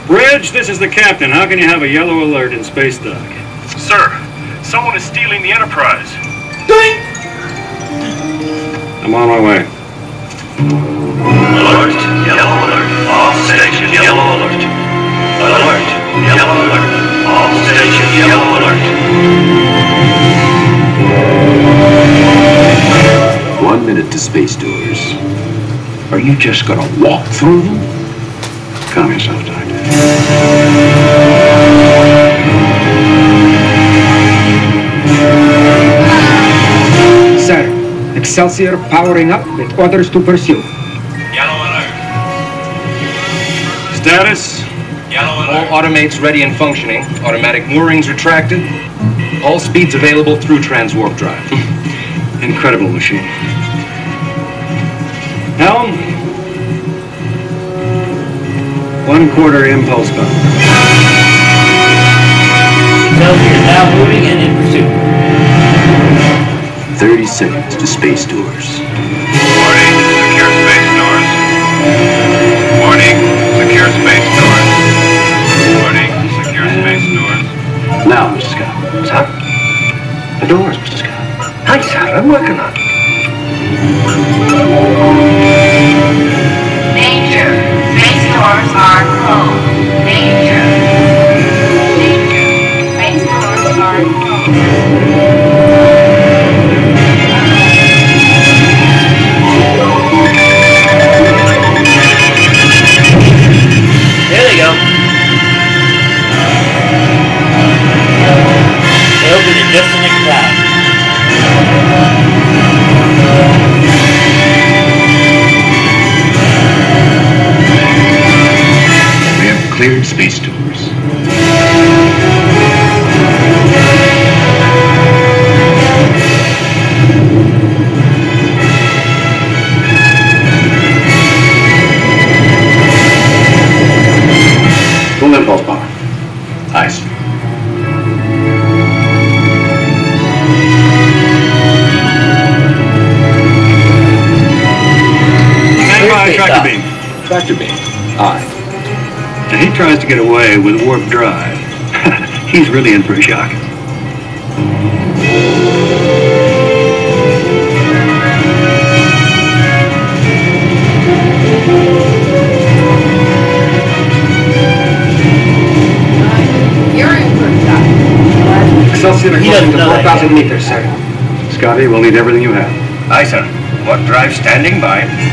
Bridge, this is the captain. How can you have a yellow alert in space dock? Sir, someone is stealing the Enterprise. I'm on my way. Alert. Yellow alert. All stations. Yellow alert. Alert. Yellow alert. All stations. Yellow alert. One minute to space doors. Are you just gonna walk through them? Calm yourself, Doctor. Excelsior powering up with orders to pursue. Yellow alert. Status? Yellow alert. All automates ready and functioning. Automatic moorings retracted. All speeds available through transwarp drive. Incredible machine. Helm? One quarter impulse button. Excelsior now moving and in pursuit. 30 seconds to space doors. Warning. Secure space doors. Warning. Secure space doors. Warning. Secure space doors. Now, Mr. Scott. Sir? The doors, Mr. Scott. Hi, sir. I'm working on it. We have cleared space doors. Full impulse power. Tractor beam. Aye. Now, he tries to get away with warp drive. He's really in for a shock. You're in for a shock. Excelsior He closing doesn't to know that 4,000 meters, sir. Scotty, we'll need everything you have. Aye, sir. Warp drive standing by.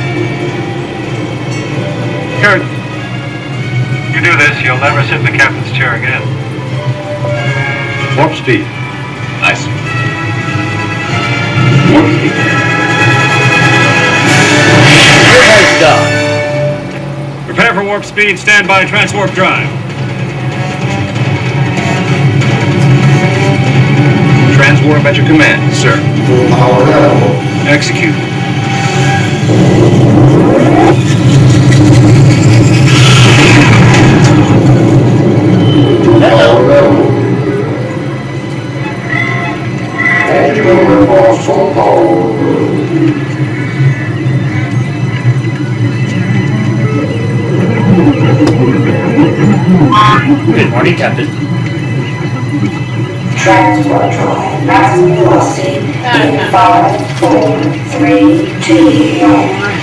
Kirk, you do this, you'll never sit in the captain's chair again. Warp speed. Nice. Warp speed. Enterprise dock. Prepare for warp speed. Stand by. Transwarp drive. Transwarp at your command, sir. Execute. Good morning, Captain. Trapped for a trial, maximum velocity. In 5, 4, 3, 2, 1.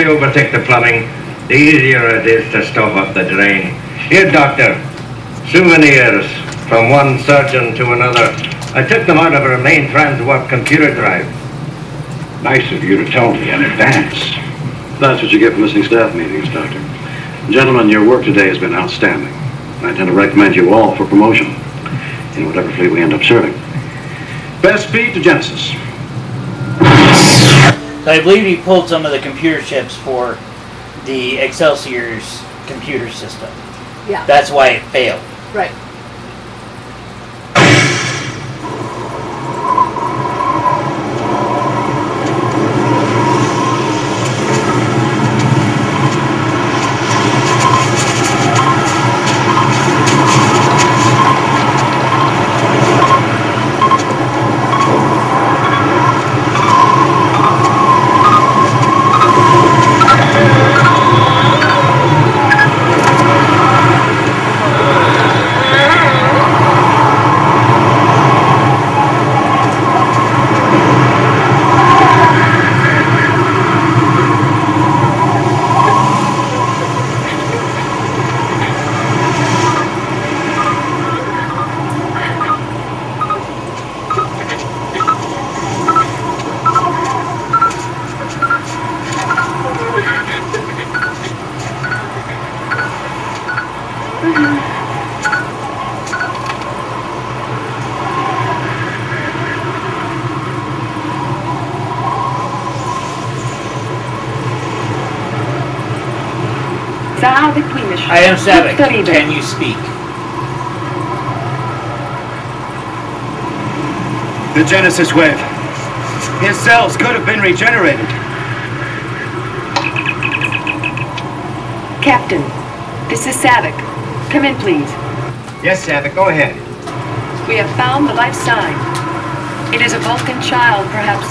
They overtake the plumbing, the easier it is to stop up the drain. Here, Doctor. Souvenirs from one surgeon to another. I took them out of her main transwarp computer drive. Nice of you to tell me in advance. That's what you get for missing staff meetings, Doctor. Gentlemen, your work today has been outstanding. I intend to recommend you all for promotion in whatever fleet we end up serving. Best speed to Genesis. So I believe he pulled some of the computer chips for the Excelsior's computer system. Yeah. That's why it failed. Right. Am Saavik. Victory Can you speak? The Genesis wave. His cells could have been regenerated. Captain, this is Saavik. Come in, please. Yes, Saavik, go ahead. We have found the life sign. It is a Vulcan child, perhaps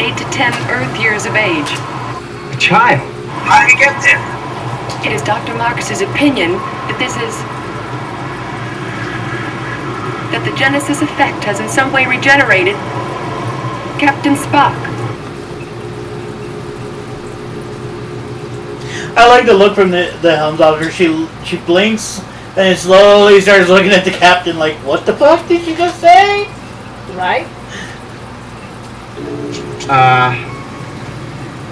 eight to ten Earth years of age. A child? How did he get there? It is Dr. Marcus's opinion that this is that the Genesis effect has in some way regenerated Captain Spock. I like the look from the, the helms officer. She she blinks and slowly starts looking at the captain like, what the fuck did you just say? Right? Uh,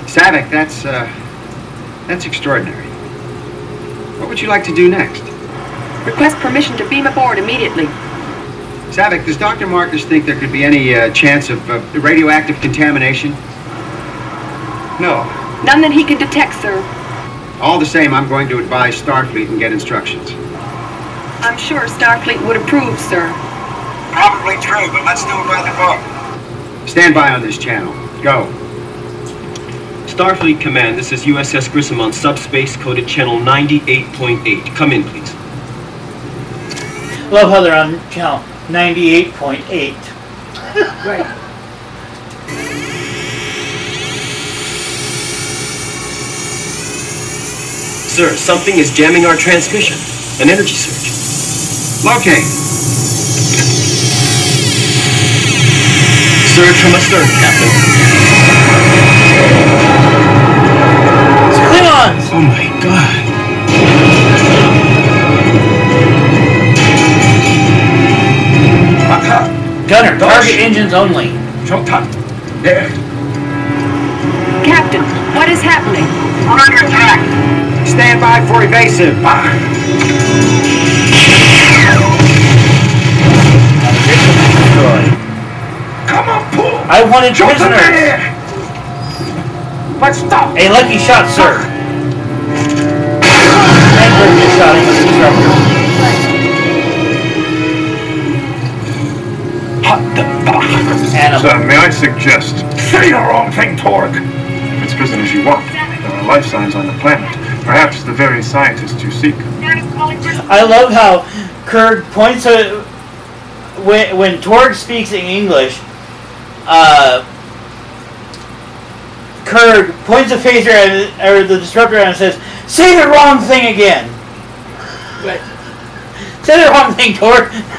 Saavik, that's, uh, that's extraordinary. What would you like to do next? Request permission to beam aboard immediately. Saavik, does Dr. Marcus think there could be any uh, chance of uh, radioactive contamination? No. None that he can detect, sir. All the same, I'm going to advise Starfleet and get instructions. I'm sure Starfleet would approve, sir. Probably true, but let's do it by the book. Stand by on this channel. Go. Starfleet Command, this is USS Grissom on subspace coded channel 98.8. Come in, please. Love how they're on channel 98.8. Right. Sir, something is jamming our transmission. An energy surge. Locate. Surge from astern, Captain. It's Klingons! Oh my god. Gunner, target engines only. There. Captain, what is happening? We're under attack. Stand by for evasive. Ah. Come on, pull. I wanted Jump in prisoners. there. Let's stop. A lucky shot, sir. Ah. And perfect shot with the disruptor. Animal. Sir, may I suggest? Say the wrong thing, Torg. If it's prisoners you want, there are life signs on the planet. Perhaps the very scientists you seek. I love how Kirk points a when when Torg speaks in English. Uh, Kirk points a phaser at or the disruptor and says, "Say the wrong thing again." Right. Say the wrong thing, Torg.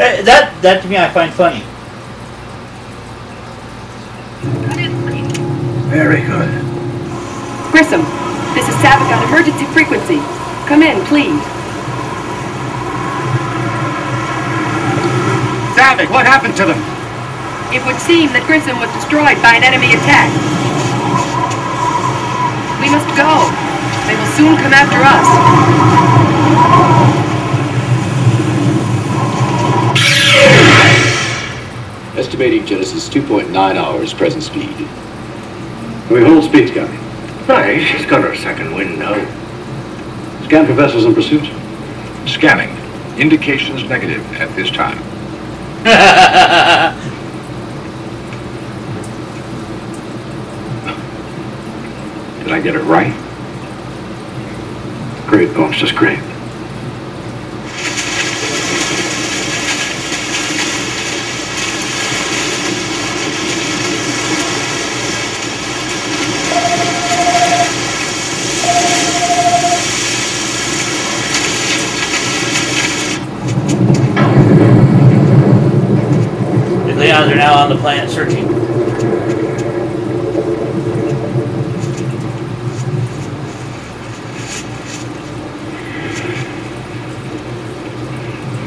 that that to me I find funny. Very good. Grissom, this is Saavik on emergency frequency. Come in, please. Saavik, what happened to them? It would seem that Grissom was destroyed by an enemy attack. We must go. They will soon come after us. Estimating Genesis 2.9 hours present speed. We hold speed, Scotty. Hey, she's got her second wind now. Scan for vessels in pursuit. Scanning. Indications negative at this time. Did I get it right? Great, boss, just great. The Klingons are now on the planet searching.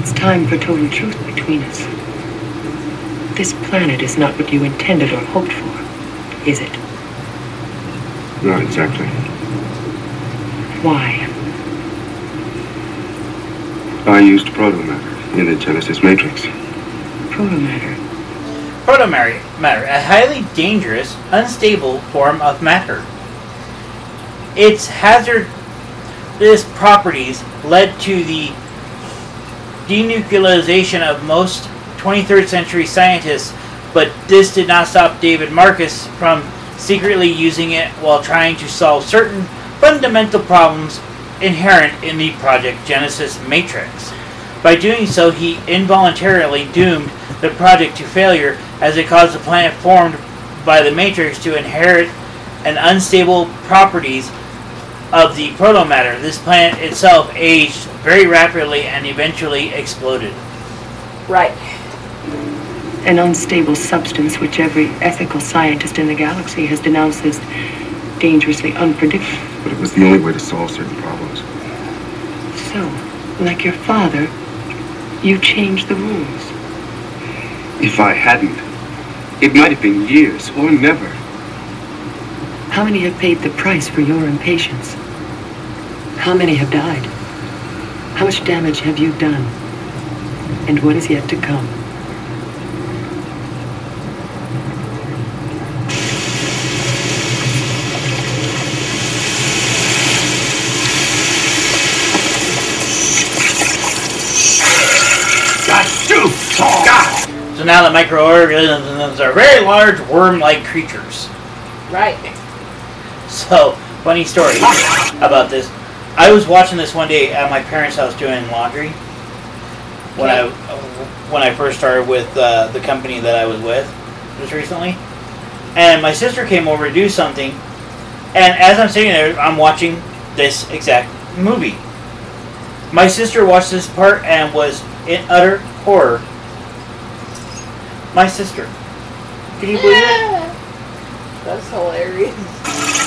It's time for total truth between us. This planet is not what you intended or hoped for, is it? Not exactly. Why? I used protomatter in the Genesis Matrix. Protomatter. Protomatter, matter, a highly dangerous, unstable form of matter. Its hazardous properties led to the denuclearization of most 23rd century scientists, but this did not stop David Marcus from secretly using it while trying to solve certain fundamental problems inherent in the Project Genesis Matrix. By doing so, he involuntarily doomed the project to failure as it caused the planet formed by the Matrix to inherit an unstable properties of the proto matter. This planet itself aged very rapidly and eventually exploded. Right. An unstable substance which every ethical scientist in the galaxy has denounced as dangerously unpredictable. But it was the only way to solve certain problems. So, like your father, you changed the rules. If I hadn't, it might have been years or never. How many have paid the price for your impatience? How many have died? How much damage have you done? And what is yet to come? So now the microorganisms are very large worm-like creatures. Right. So, funny story about this. I was watching this one day at my parents' house doing laundry when I when I first started with uh, the company that I was with just recently, and my sister came over to do something, and as I'm sitting there, I'm watching this exact movie. My sister watched this part and was in utter horror. My sister. Can you believe it? That's hilarious.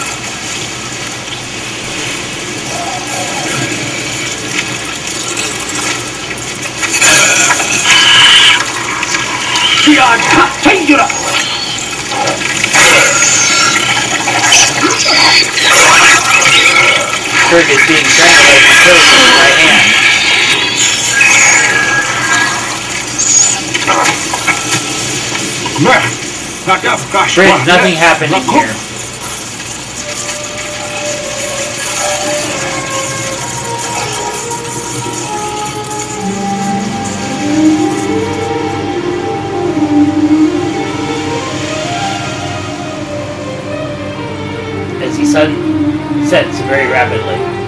Kirk is being and killed by hand. Back up, gosh. Brent, nothing happened here. Sun sets very rapidly.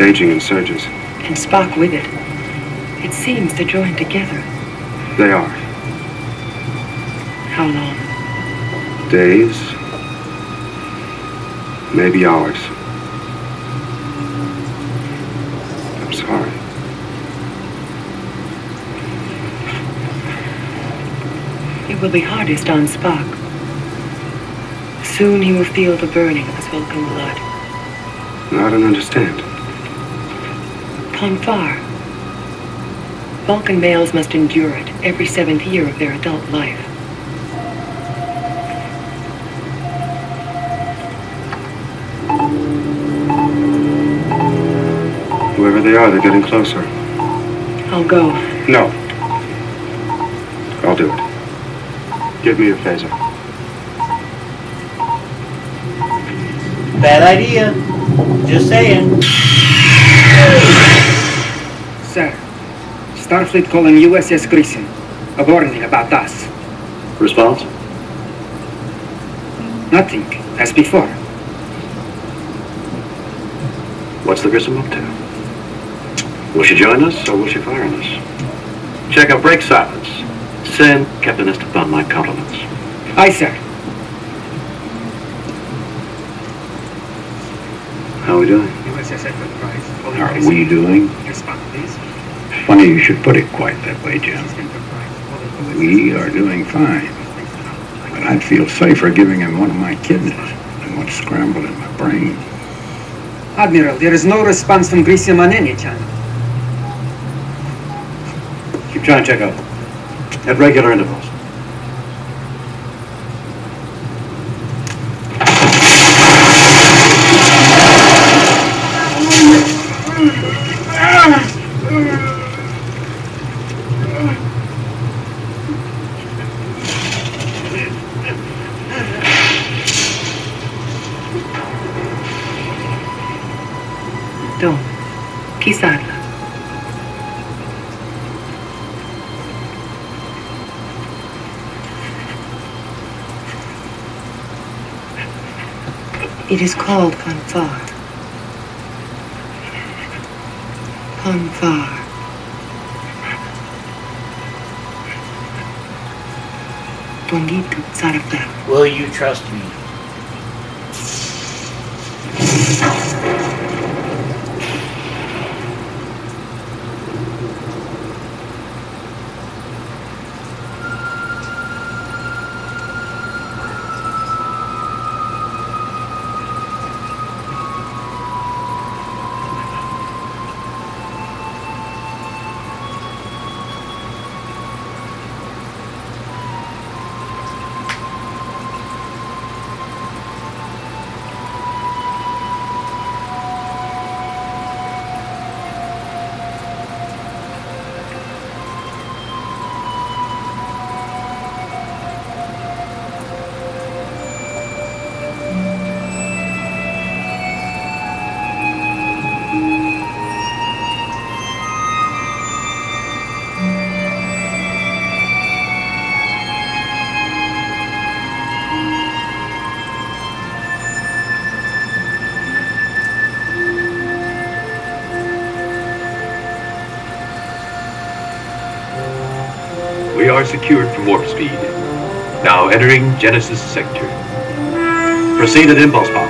Aging in surges. And Spock with it. It seems they're joined together. They are. How long? Days, Maybe hours. I'm sorry. It will be hardest on Spock. Soon he will feel the burning of his Vulcan blood. I don't understand. Pon farr. Vulcan males must endure it every seventh year of their adult life. Whoever they are, they're getting closer. I'll go. No. I'll do it. Give me your phaser. Bad idea. Just saying. Starfleet calling USS Grissom. A warning about us. Response? Nothing, as before. What's the Grissom up to? Will she join us or will she fire on us? Check out break silence. Send Captain Esteban my compliments. Aye, sir. How are we doing? USS Enterprise. How are we doing? Respond, please. Funny you should put it quite that way, Jim. We are doing fine. But I'd feel safer giving him one of my kidneys than what's scrambled in my brain. Admiral, there is no response from Grissom on any channel. Keep trying to check out. At regular intervals. It is called. Tuangitu Sarapta. Will you trust me? Are secured from warp speed. Now entering Genesis sector. Proceed at impulse power.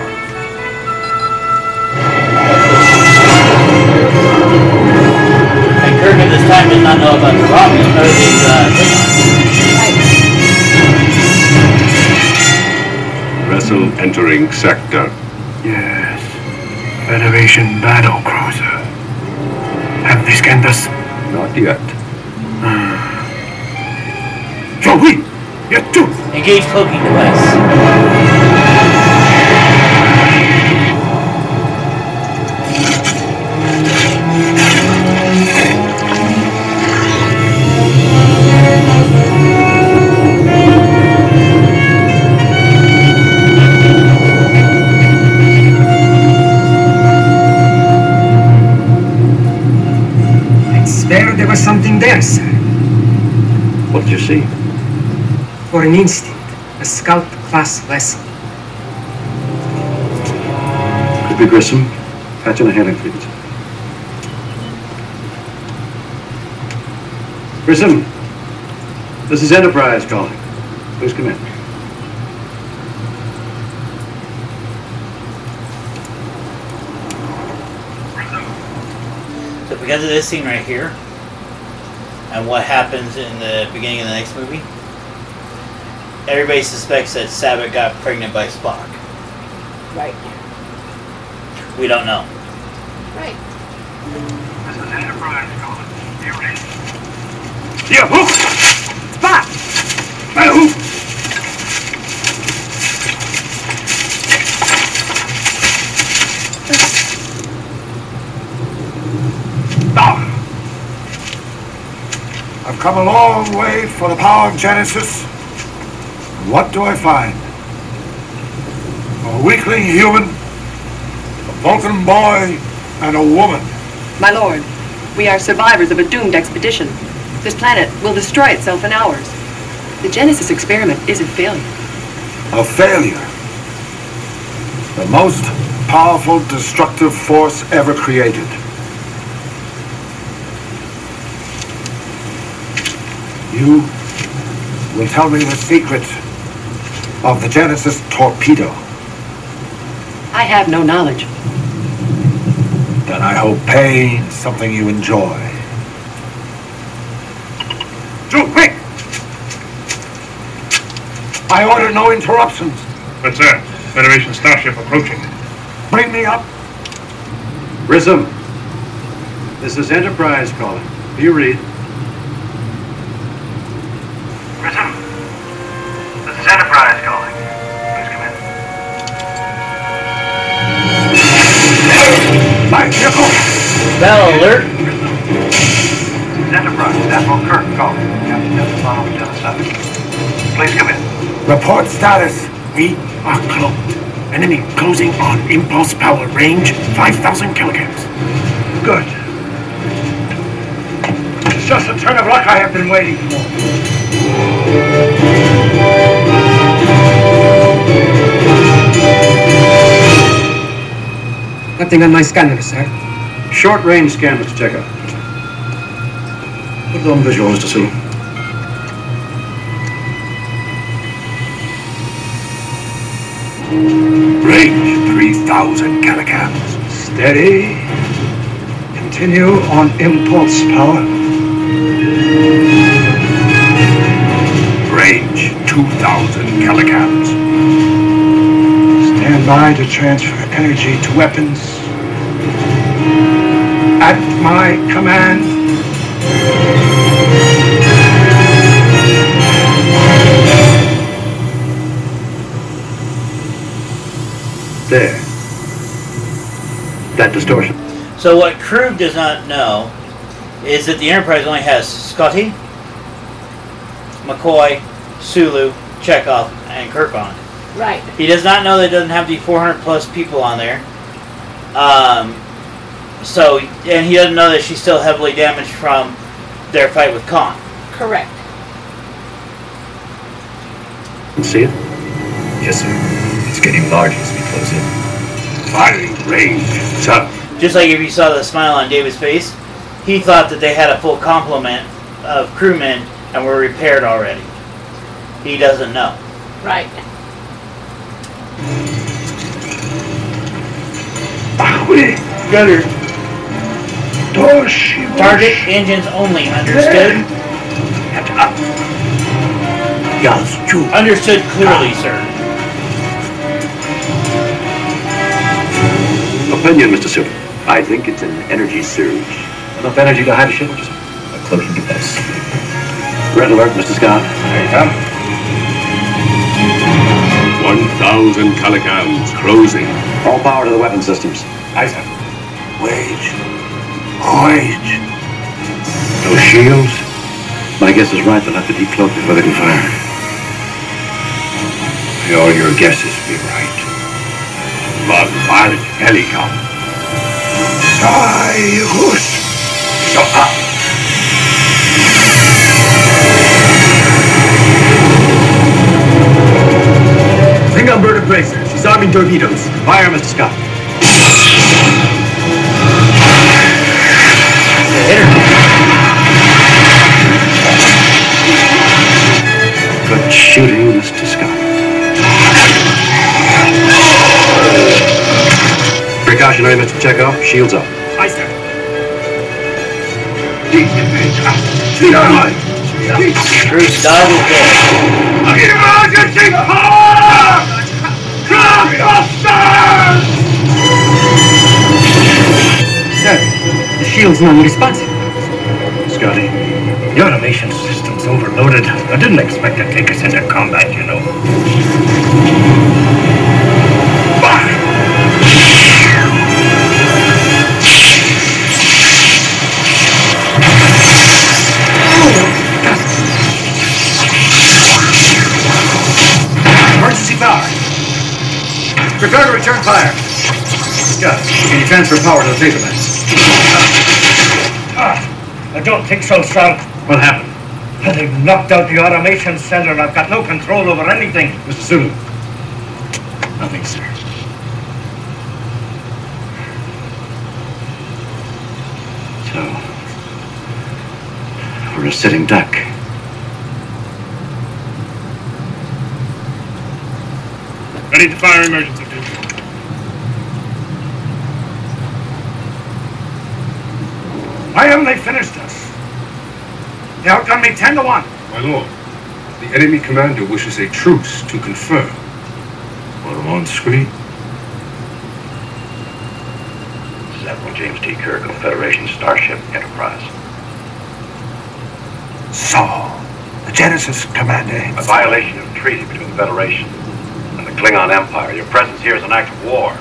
And Kirk at this time did not know about the Romulan or the uh, Vessel entering sector. Yes. Federation battle cruiser. Have they scanned us? Not yet. Joey! You too! Engage cloaking device. I swear there was something there, sir. What did you see? for an instant, a scout class vessel. Could be Grissom, patch and a hailing fleet. Grissom, this is Enterprise calling. Please come in. So of this scene right here, and what happens in the beginning of the next movie, everybody suspects that Sabat got pregnant by Spock. Right. We don't know. Right. This is Enterprise calling. Be ready. Yeah, who? Spot! Who? Ah. I've come a long way for the power of Genesis. What do I find? A weakling human, a Vulcan boy, and a woman. My lord, we are survivors of a doomed expedition. This planet will destroy itself in hours. The Genesis experiment is a failure. A failure. The most powerful destructive force ever created. You will tell me the secret of the Genesis torpedo. I have no knowledge. Then I hope pain is something you enjoy. Drew, quick! I order no interruptions. But sir, Federation starship approaching. Bring me up. Grissom, this is Enterprise calling. Do you read? Alert! Enterprise. Admiral Kirk calling. Captain Desmond Genesis. Please come in. Report status. We are cloaked. Enemy closing on impulse power range 5,000 kilograms. Good. It's just a turn of luck I have been waiting for. Nothing on my scanner, sir. Short range scan, Mr. Chekov. Put it on visual, Mr. Sulu. Range 3,000 kilograms. Steady. Continue on impulse power. Range 2,000 kilograms. Stand by to transfer energy to weapons. At my command. There. That distortion. So what Kruge does not know is that the Enterprise only has Scotty, McCoy, Sulu, Chekov, and Kirk on. it. Right. He does not know that it doesn't have the 400 plus people on there. Um, so, and he doesn't know that she's still heavily damaged from their fight with Khan. Correct. See it? Yes, sir. It's getting larger as we close in. Firing range. Sir. Just like if you saw the smile on David's face, he thought that they had a full complement of crewmen and were repaired already. He doesn't know. Right. Gunner. Toshi. Target engines only, understood? Yes, you. Understood clearly, ah. sir. Opinion, Mr. Sulu. I think it's an energy surge. Enough energy to hide a ship? A cloaking device. Red alert, Mr. Scott. There you come. 1,000 kilograms closing. All power to the weapon systems. Aye, sir. Wage. Wage. No shields? My guess is right. They'll have to decloak before they can fire. May all your guesses be right. Barbaric helicopter. Cyrus. So up. Think on bird of prey, sir. She's arming torpedoes. Fire, Mr. Scott. Good shooting, Mr. Scott. Precautionary, Mr. Chekov. Shields up. Aye, sir. Bruce dog is dead. Emergency shield's non-responsive. Scotty, the automation system's overloaded. I didn't expect to take us into combat, you know. Emergency power. Prepare to return fire. Scott, can you transfer power to the phaser banks? I don't think so, sir. What happened? They've knocked out the automation center and I've got no control over anything. Mr. Sulu. Nothing, sir. So, we're a sitting duck. Ready to fire emergency duty. Why haven't they finished us? They outgunned me ten to one. My lord, the enemy commander wishes a truce to confer. Put him on screen. This is Admiral James T. Kirk of Federation Starship Enterprise. So, the Genesis commander. A violation of treaty between the Federation and the Klingon Empire. Your presence here is an act of war.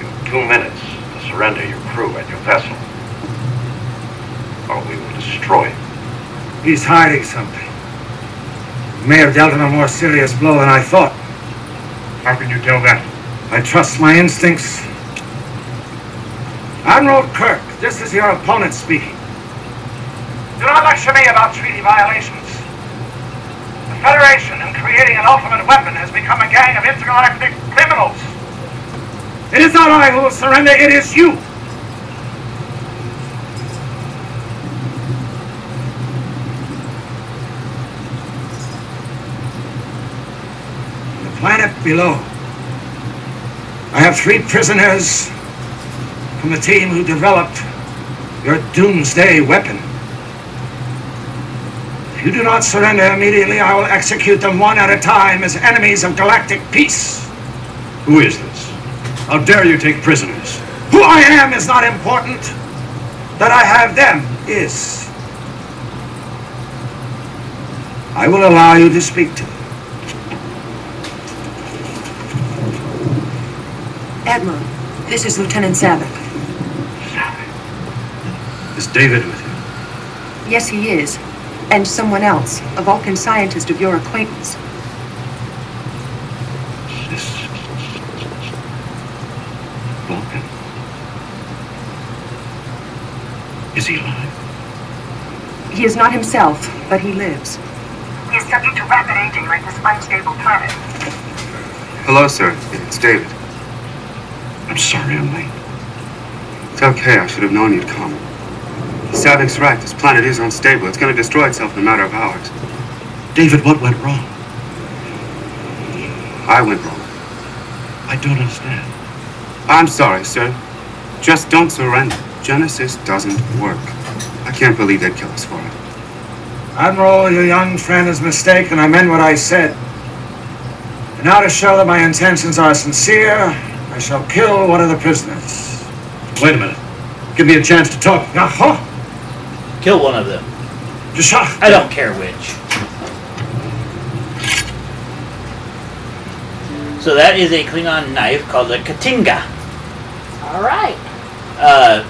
You have two minutes to surrender your crew and your vessel. Or we will destroy it. He's hiding something. He may have dealt him a more serious blow than I thought. How can you tell that? I trust my instincts. Admiral Kirk, this is your opponent speaking. Do not lecture me about treaty violations. The Federation, in creating an ultimate weapon, has become a gang of intergalactic criminals. It is not I who will surrender, it is you. On the planet below, I have three prisoners from the team who developed your doomsday weapon. If you do not surrender immediately, I will execute them one at a time as enemies of galactic peace. Who is this? How dare you take prisoners? Who I am is not important. That I have them is. I will allow you to speak to them. Admiral, this is Lieutenant Saavik. Is David with you? Yes, he is. And someone else, a Vulcan scientist of your acquaintance. Vulcan. Is he alive? He is not himself, but he lives. He is subject to rapid aging like this unstable planet. Hello, sir. It's David. I'm sorry I'm late. It's okay. I should have known you'd come. Saavik's right. This planet is unstable. It's going to destroy itself in a matter of hours. David, what went wrong? I went wrong. I don't understand. I'm sorry, sir. Just don't surrender. Genesis doesn't work. I can't believe they'd kill us for it. Admiral, your young friend is mistaken. I meant what I said. And now to show that my intentions are sincere, I shall kill one of the prisoners. Wait a minute. Give me a chance to talk. Aha! Kill one of them. I don't care which. So that is a Klingon knife called a Katinga. All right. Uh,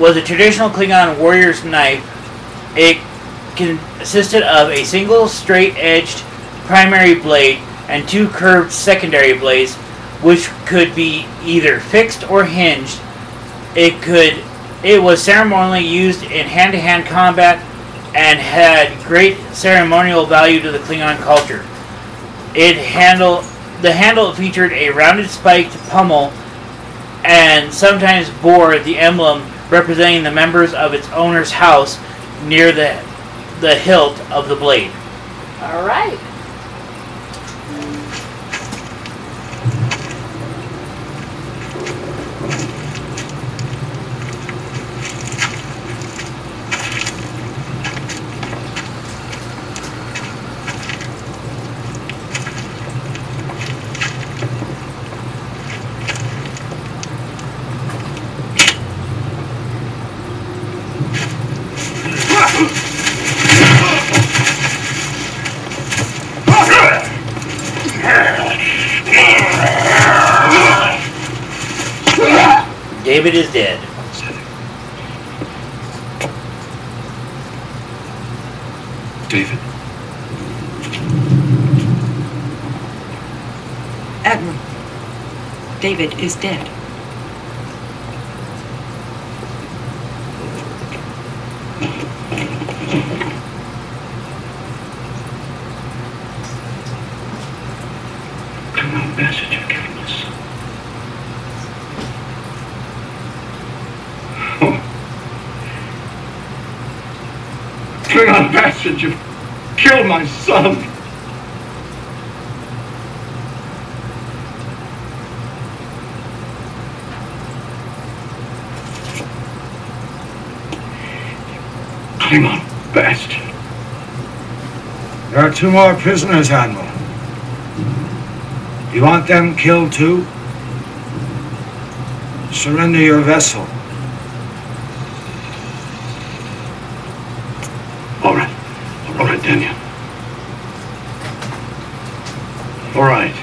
was a traditional Klingon warrior's knife. It consisted of a single straight-edged primary blade and two curved secondary blades, which could be either fixed or hinged. It could. It was ceremonially used in hand-to-hand combat and had great ceremonial value to the Klingon culture. It handle the handle featured a rounded spiked pommel and sometimes bore the emblem representing the members of its owner's house near the the hilt of the blade. All right. David is dead. David? Admiral, David is dead. Klingon message of Kelmas. Klingon message of kill my son. Klingon bastard. There are two more prisoners, Admiral. You want them killed too? Surrender your vessel. All right. All right, Daniel. All right.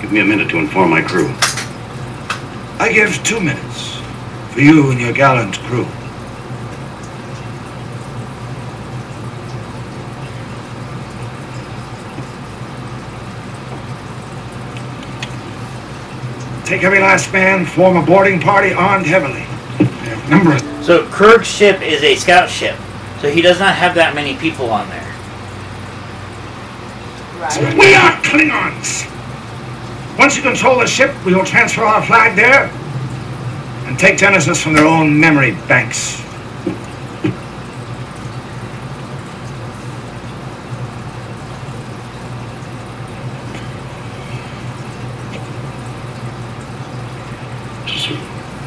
Give me a minute to inform my crew. I give two minutes for you and your gallant crew. Take every last man, form a boarding party armed heavily. Number So Kirk's ship is a scout ship, so he does not have that many people on there. Right. We are Klingons! Once you control the ship, we will transfer our flag there and take Genesis from their own memory banks.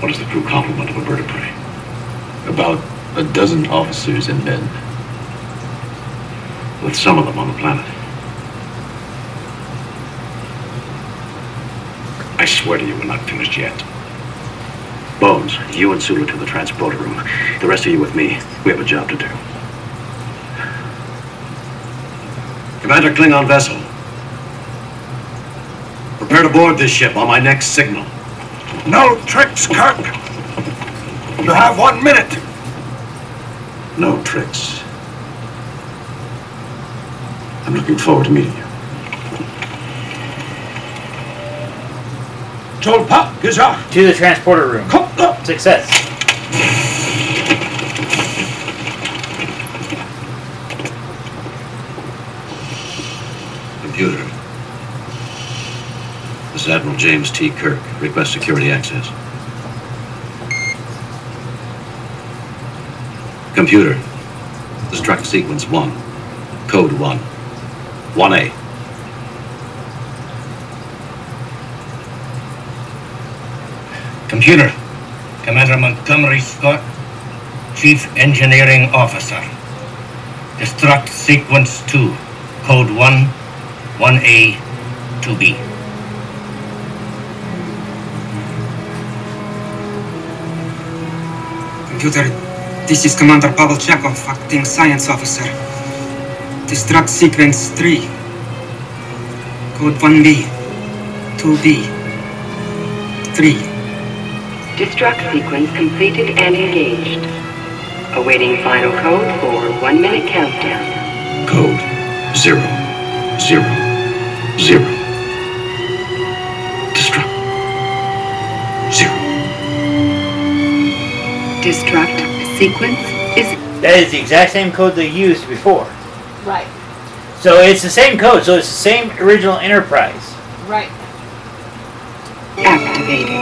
What is the crew complement of a bird of prey? About a dozen officers and men. With some of them on the planet. I swear to you, we're not finished yet. Bones, you and Sulu to the transporter room. The rest of you with me. We have a job to do. Commander Klingon vessel. Prepare to board this ship on my next signal. No tricks, Kirk! You have one minute. No tricks. I'm looking forward to meeting you. Tolpa, Gesagt. To the transporter room. Success. Computer. This is Admiral James T. Kirk. Request security access. Computer. Destruct sequence 1. Code 1. 1A. Computer, Commander Montgomery Scott, Chief Engineering Officer. Destruct Sequence 2, Code 1, 1A, 2B. Computer, this is Commander Pavel Chekov, acting science officer. Destruct sequence 3. Code 1B. 2B. 3. Destruct sequence completed and engaged. Awaiting final code for one minute countdown. Code 0. 0. 0. Destruct. 0. Destruct sequence is That is the exact same code they used before. Right. So it's the same code. So it's the same original Enterprise. Right. activated.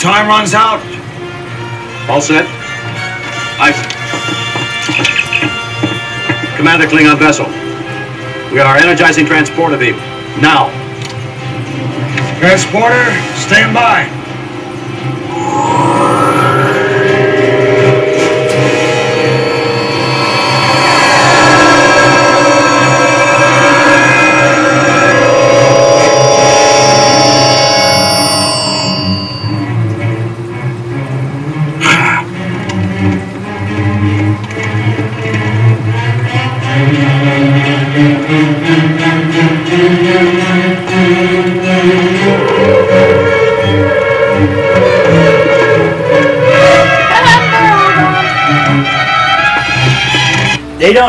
Time runs out. All set? Aye. Commander Klingon vessel. We are energizing transporter beam. Now. Transporter, stand by.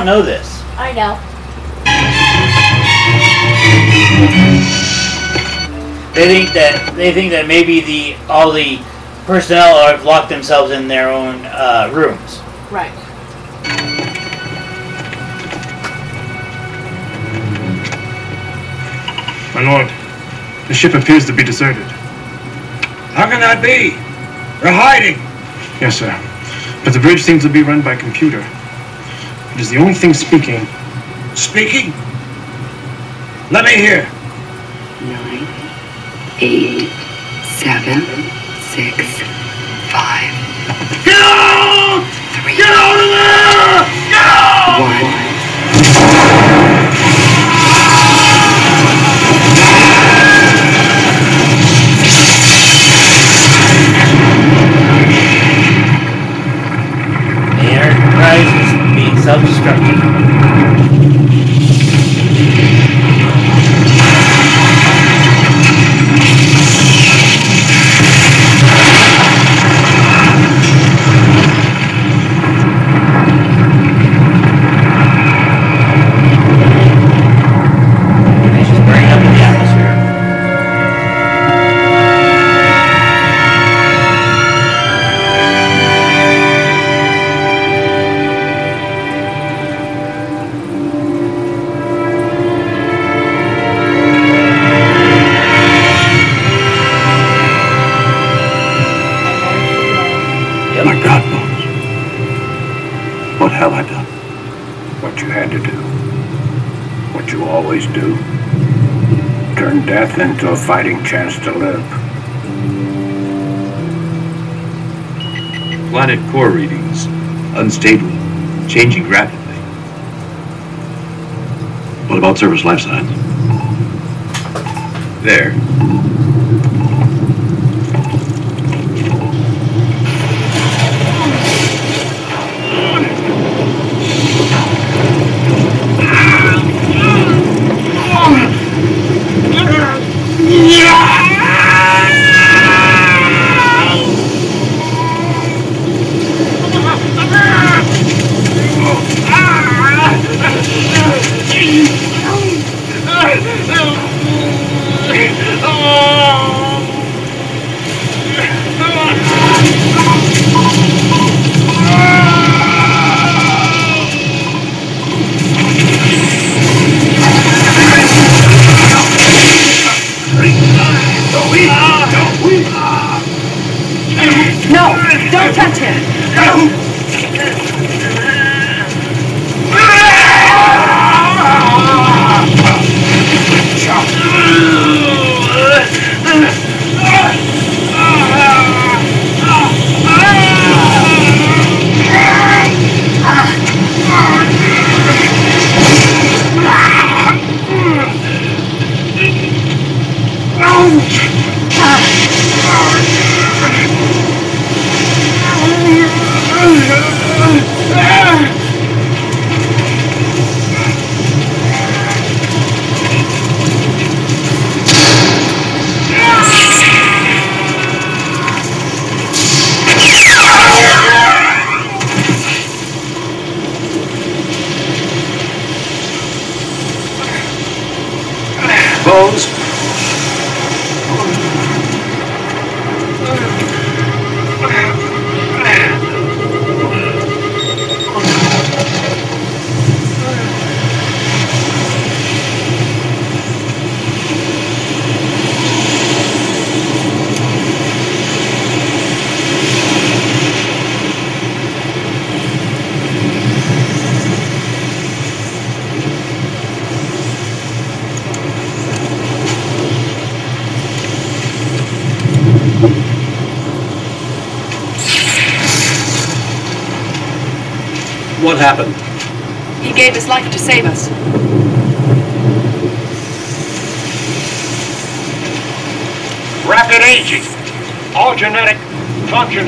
Don't know this. I know. They think that they think that maybe the all the personnel have locked themselves in their own uh, rooms. Right. My lord, the ship appears to be deserted. How can that be? They're hiding. Yes, sir. But the bridge seems to be run by computer. It is the only thing speaking. Speaking? Let me hear. A fighting chance to live. Planet core readings. Unstable. Changing rapidly. What about surface life signs? There.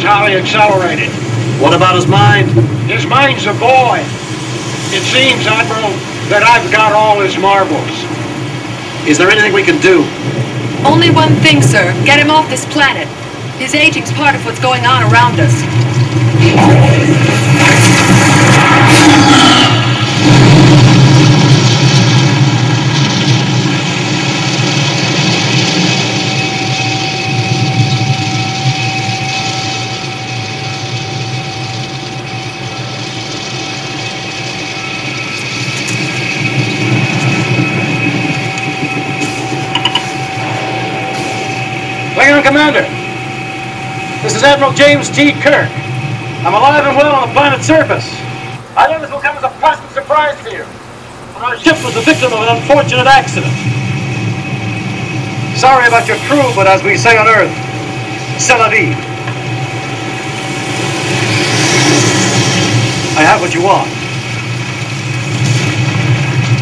Highly accelerated. What about his mind? His mind's a boy. It seems, Admiral, that I've got all his marbles. Is there anything we can do? Only one thing, sir. Get him off this planet. His aging's part of what's going on around us. Commander. This is Admiral James T. Kirk. I'm alive and well on the planet's surface. I know this will come as a pleasant surprise to you. But our ship was the victim of an unfortunate accident. Sorry about your crew, but as we say on Earth, c'est la vie. I have what you want.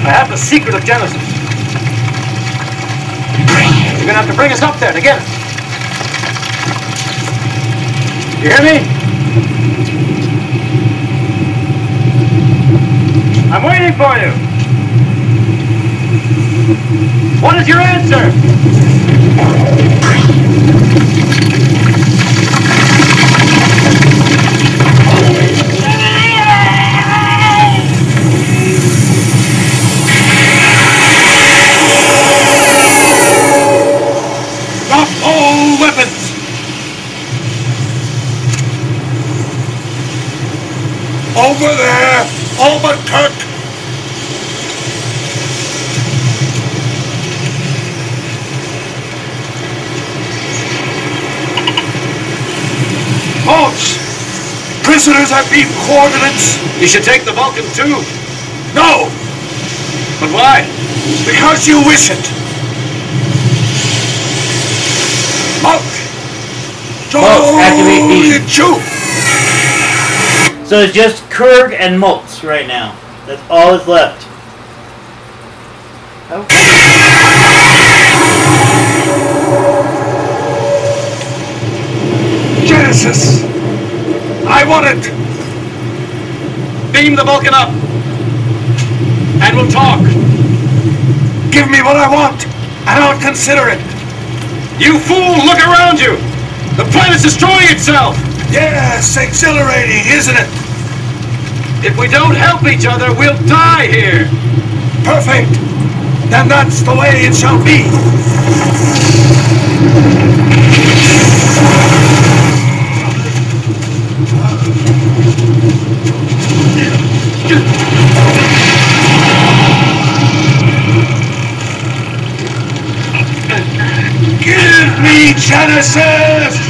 I have the secret of Genesis. You're gonna have to bring us up there to get it. You hear me? I'm waiting for you. What is your answer? Prisoners have been coordinates! You should take the Vulcan too. No! But why? Because you wish it! Monk! Maltz, activate beam. Chew! So it's just Kruge and Maltz right now. That's all that's left. Want it! Beam the Vulcan up. And we'll talk. Give me what I want, and I'll consider it! You fool, look around you! The planet's destroying itself! Yes, exhilarating, isn't it? If we don't help each other, we'll die here! Perfect! Then that's the way it shall be! Me Genesis!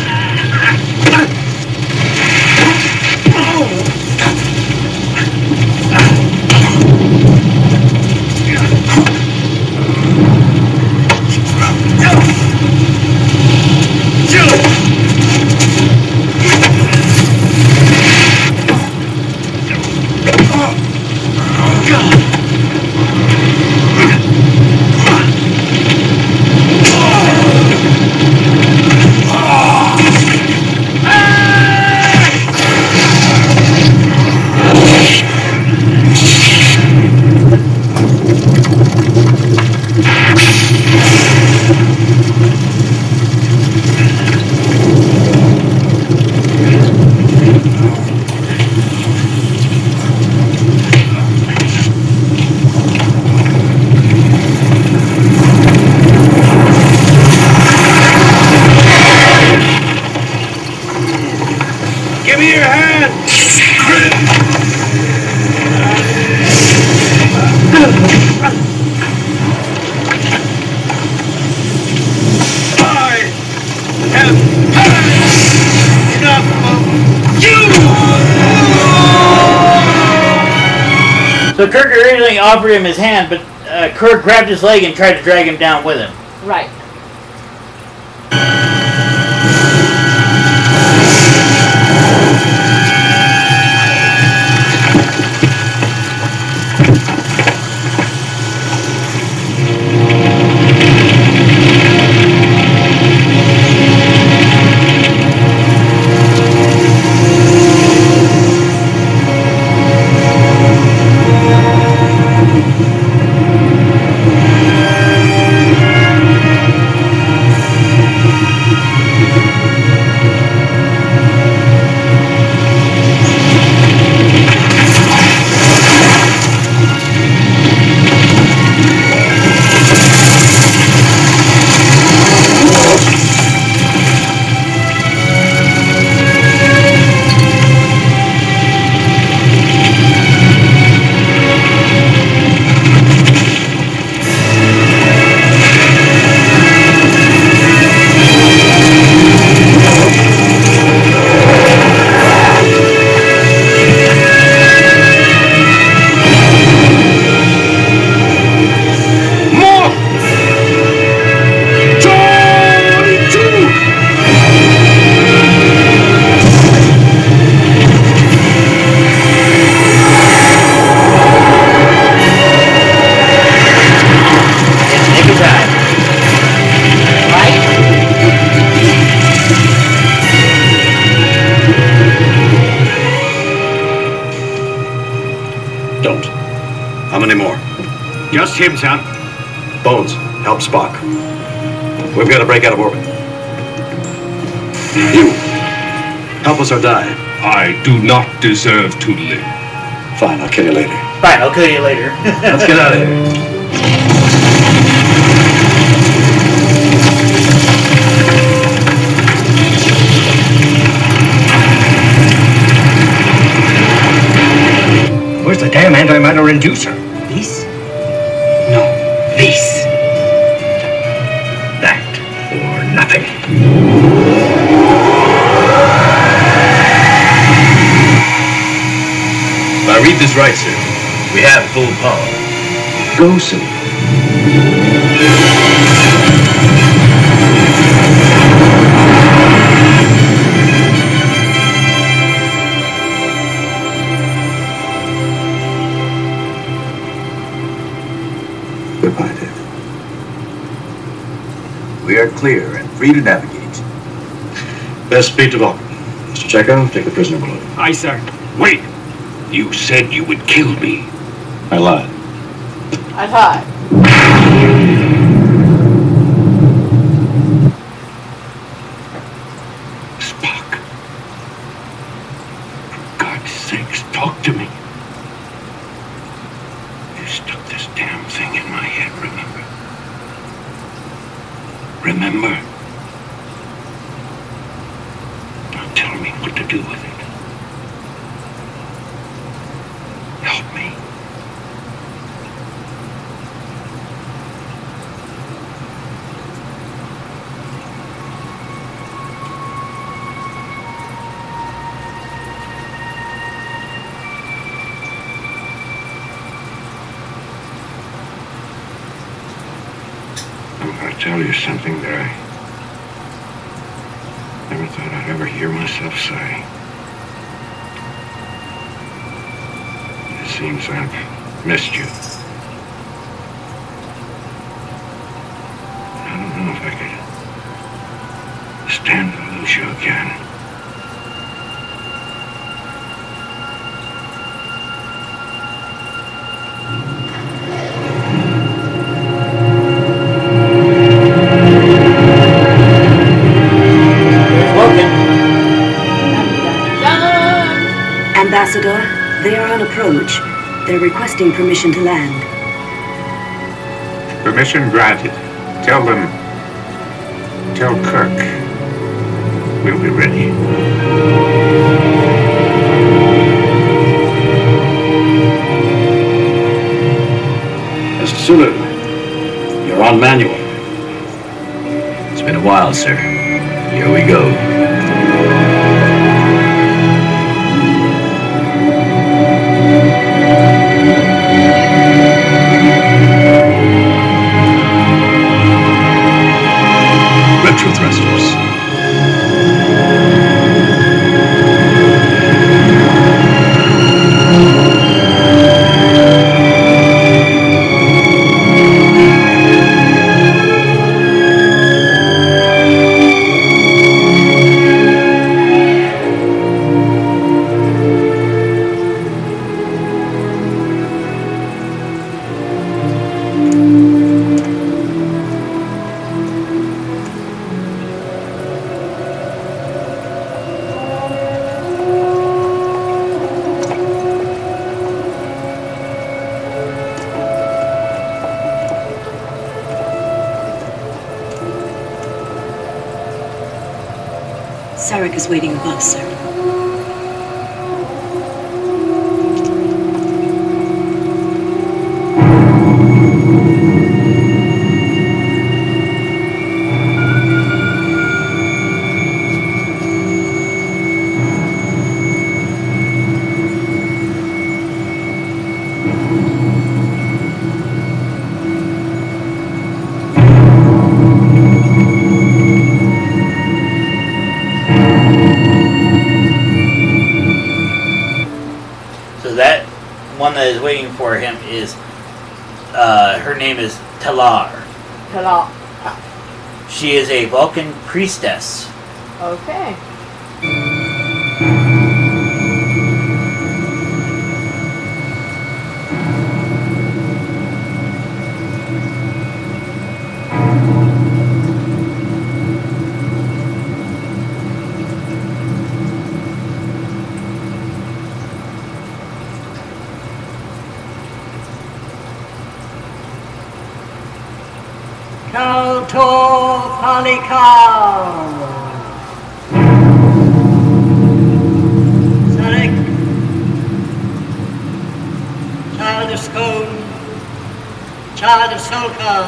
Offered him his hand, but uh, Kirk grabbed his leg and tried to drag him down with him. Right. Spock. We've got to break out of orbit. You, help us or die. I do not deserve to live. Fine, I'll kill you later. Fine, I'll kill you later. Let's get out of here. Where's the damn antimatter inducer? This right, sir, we have full power. Go, sir. Goodbye, Dave. We are clear and free to navigate. Best speed to Vulcan. Mr. Chekov, take the prisoner below. Aye, sir. Wait! You said you would kill me. I lied. I thought. Requesting permission to land. Permission granted. Tell them. Tell Kirk. We'll be ready. Mr. Sulu, you're on manual. It's been a while, sir. Here we go. Priestess. Sarek. Child of Skon. Child of Solkar.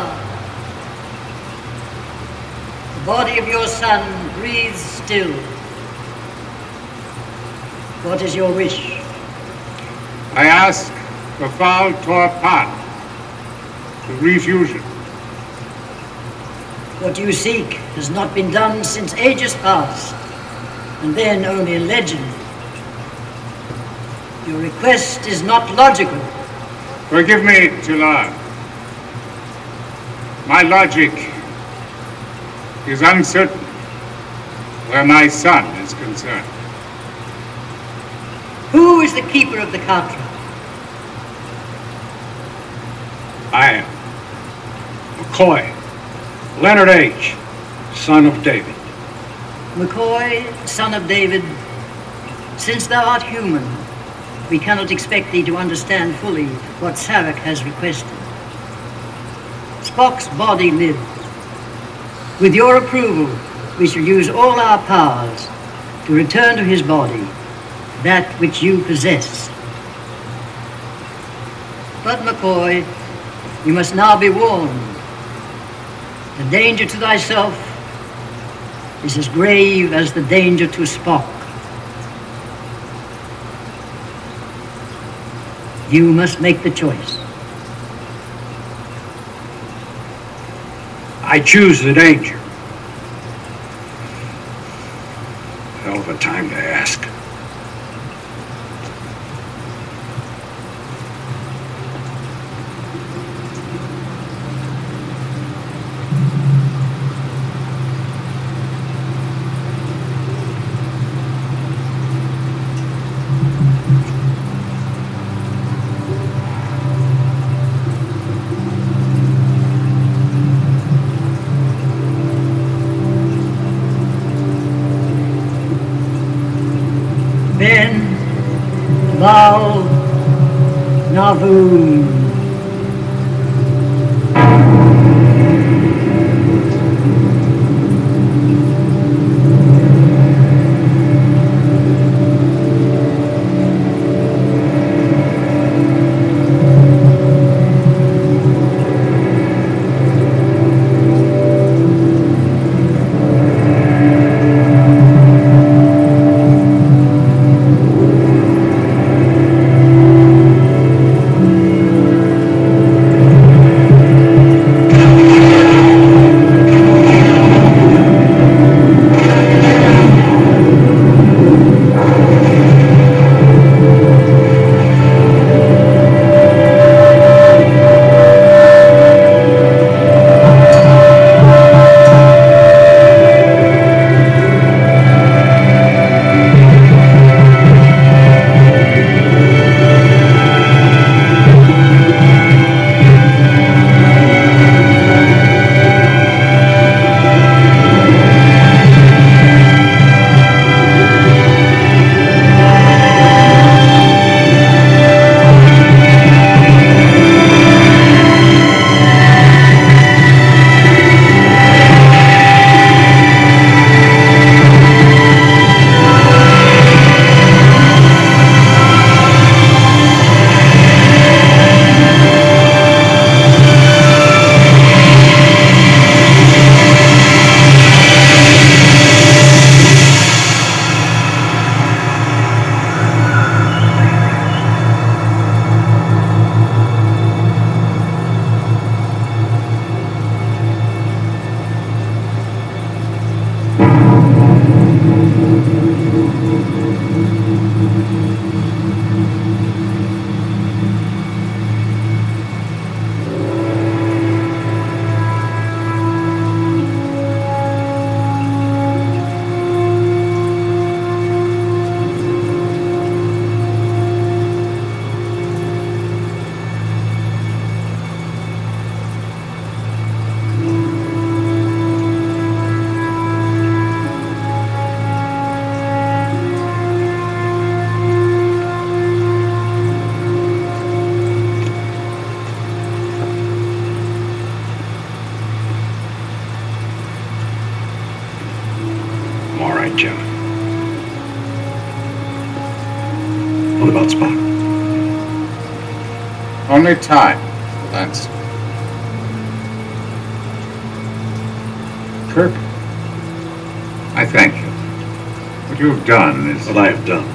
The body of your son breathes still. What is your wish? I ask the Val Torpat to refusion. What you seek has not been done since ages past, and then only a legend. Your request is not logical. Forgive me, T'Lar. My logic is uncertain where my son is concerned. Who is the keeper of the Katra? I am. McCoy, Leonard H., son of David. McCoy, son of David, since thou art human, we cannot expect thee to understand fully what Sarek has requested. Spock's body lives. With your approval, we shall use all our powers to return to his body that which you possess. But, McCoy, you must now be warned. The danger to thyself is as grave as the danger to Spock. You must make the choice. I choose the danger. eu time will answer. Kirk, I thank you. What you have done is... What I have done,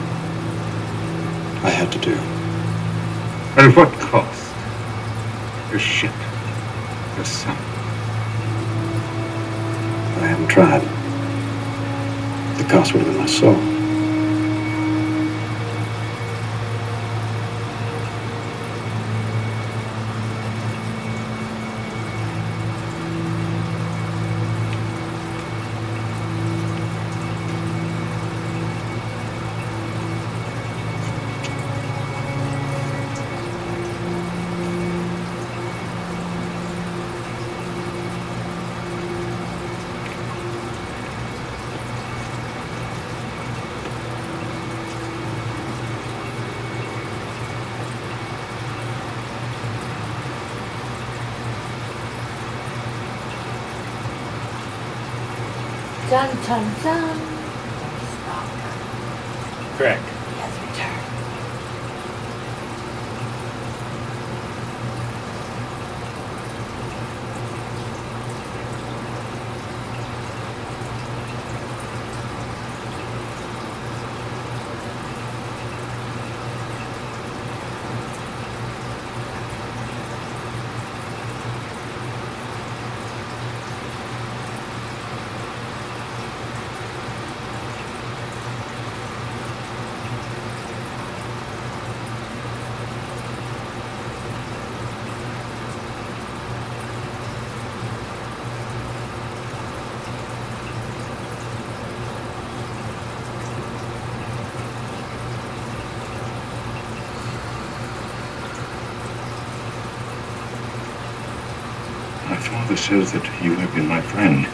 Father says that you have been my friend.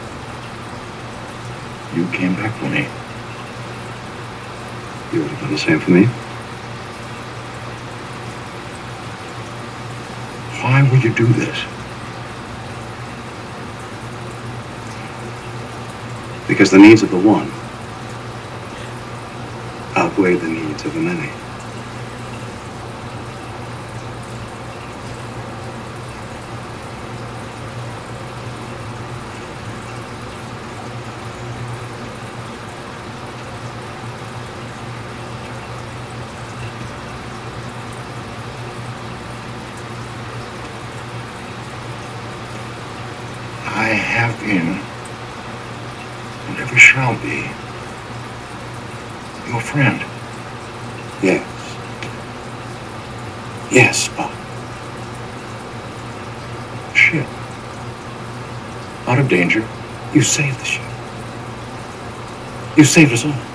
You came back for me. You would have done the same for me. Why would you do this? Because the needs of the one outweigh the needs of the many. I have been, and ever shall be, your friend. Yes. Yes, Spock. Ship. Out of danger. You saved the ship. You saved us all.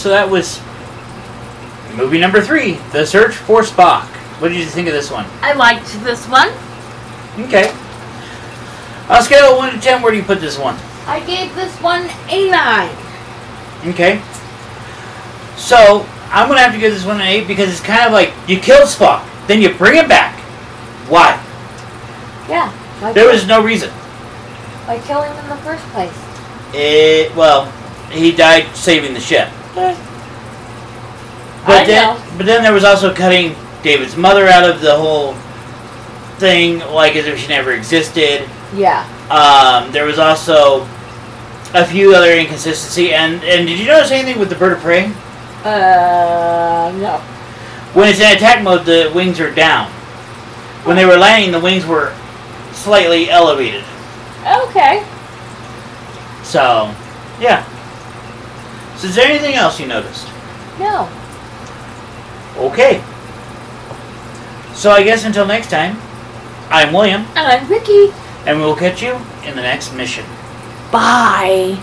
So that was movie number three, The Search for Spock. What did you think of this one? I liked this one. Okay. On a scale of 1 to 10, where do you put this one? I gave this one a nine. Okay. So, I'm going to have to give this one an 8 because it's kind of like you kill Spock, then you bring him back. Why? Yeah. Why There was no reason. Why kill him in the first place? It, well, he died saving the ship. I But then, know. but then there was also cutting David's mother out of the whole thing like as if she never existed. Yeah. Um, there was also a few other inconsistency. And and did you notice anything with the bird of prey? Uh, no. When it's in attack mode, the wings are down. When they were landing, the wings were slightly elevated. Okay. So. So, is there anything else you noticed? No. Okay. So, I guess until next time, I'm William, And I'm Vicky. and we will catch you in the next mission. Bye.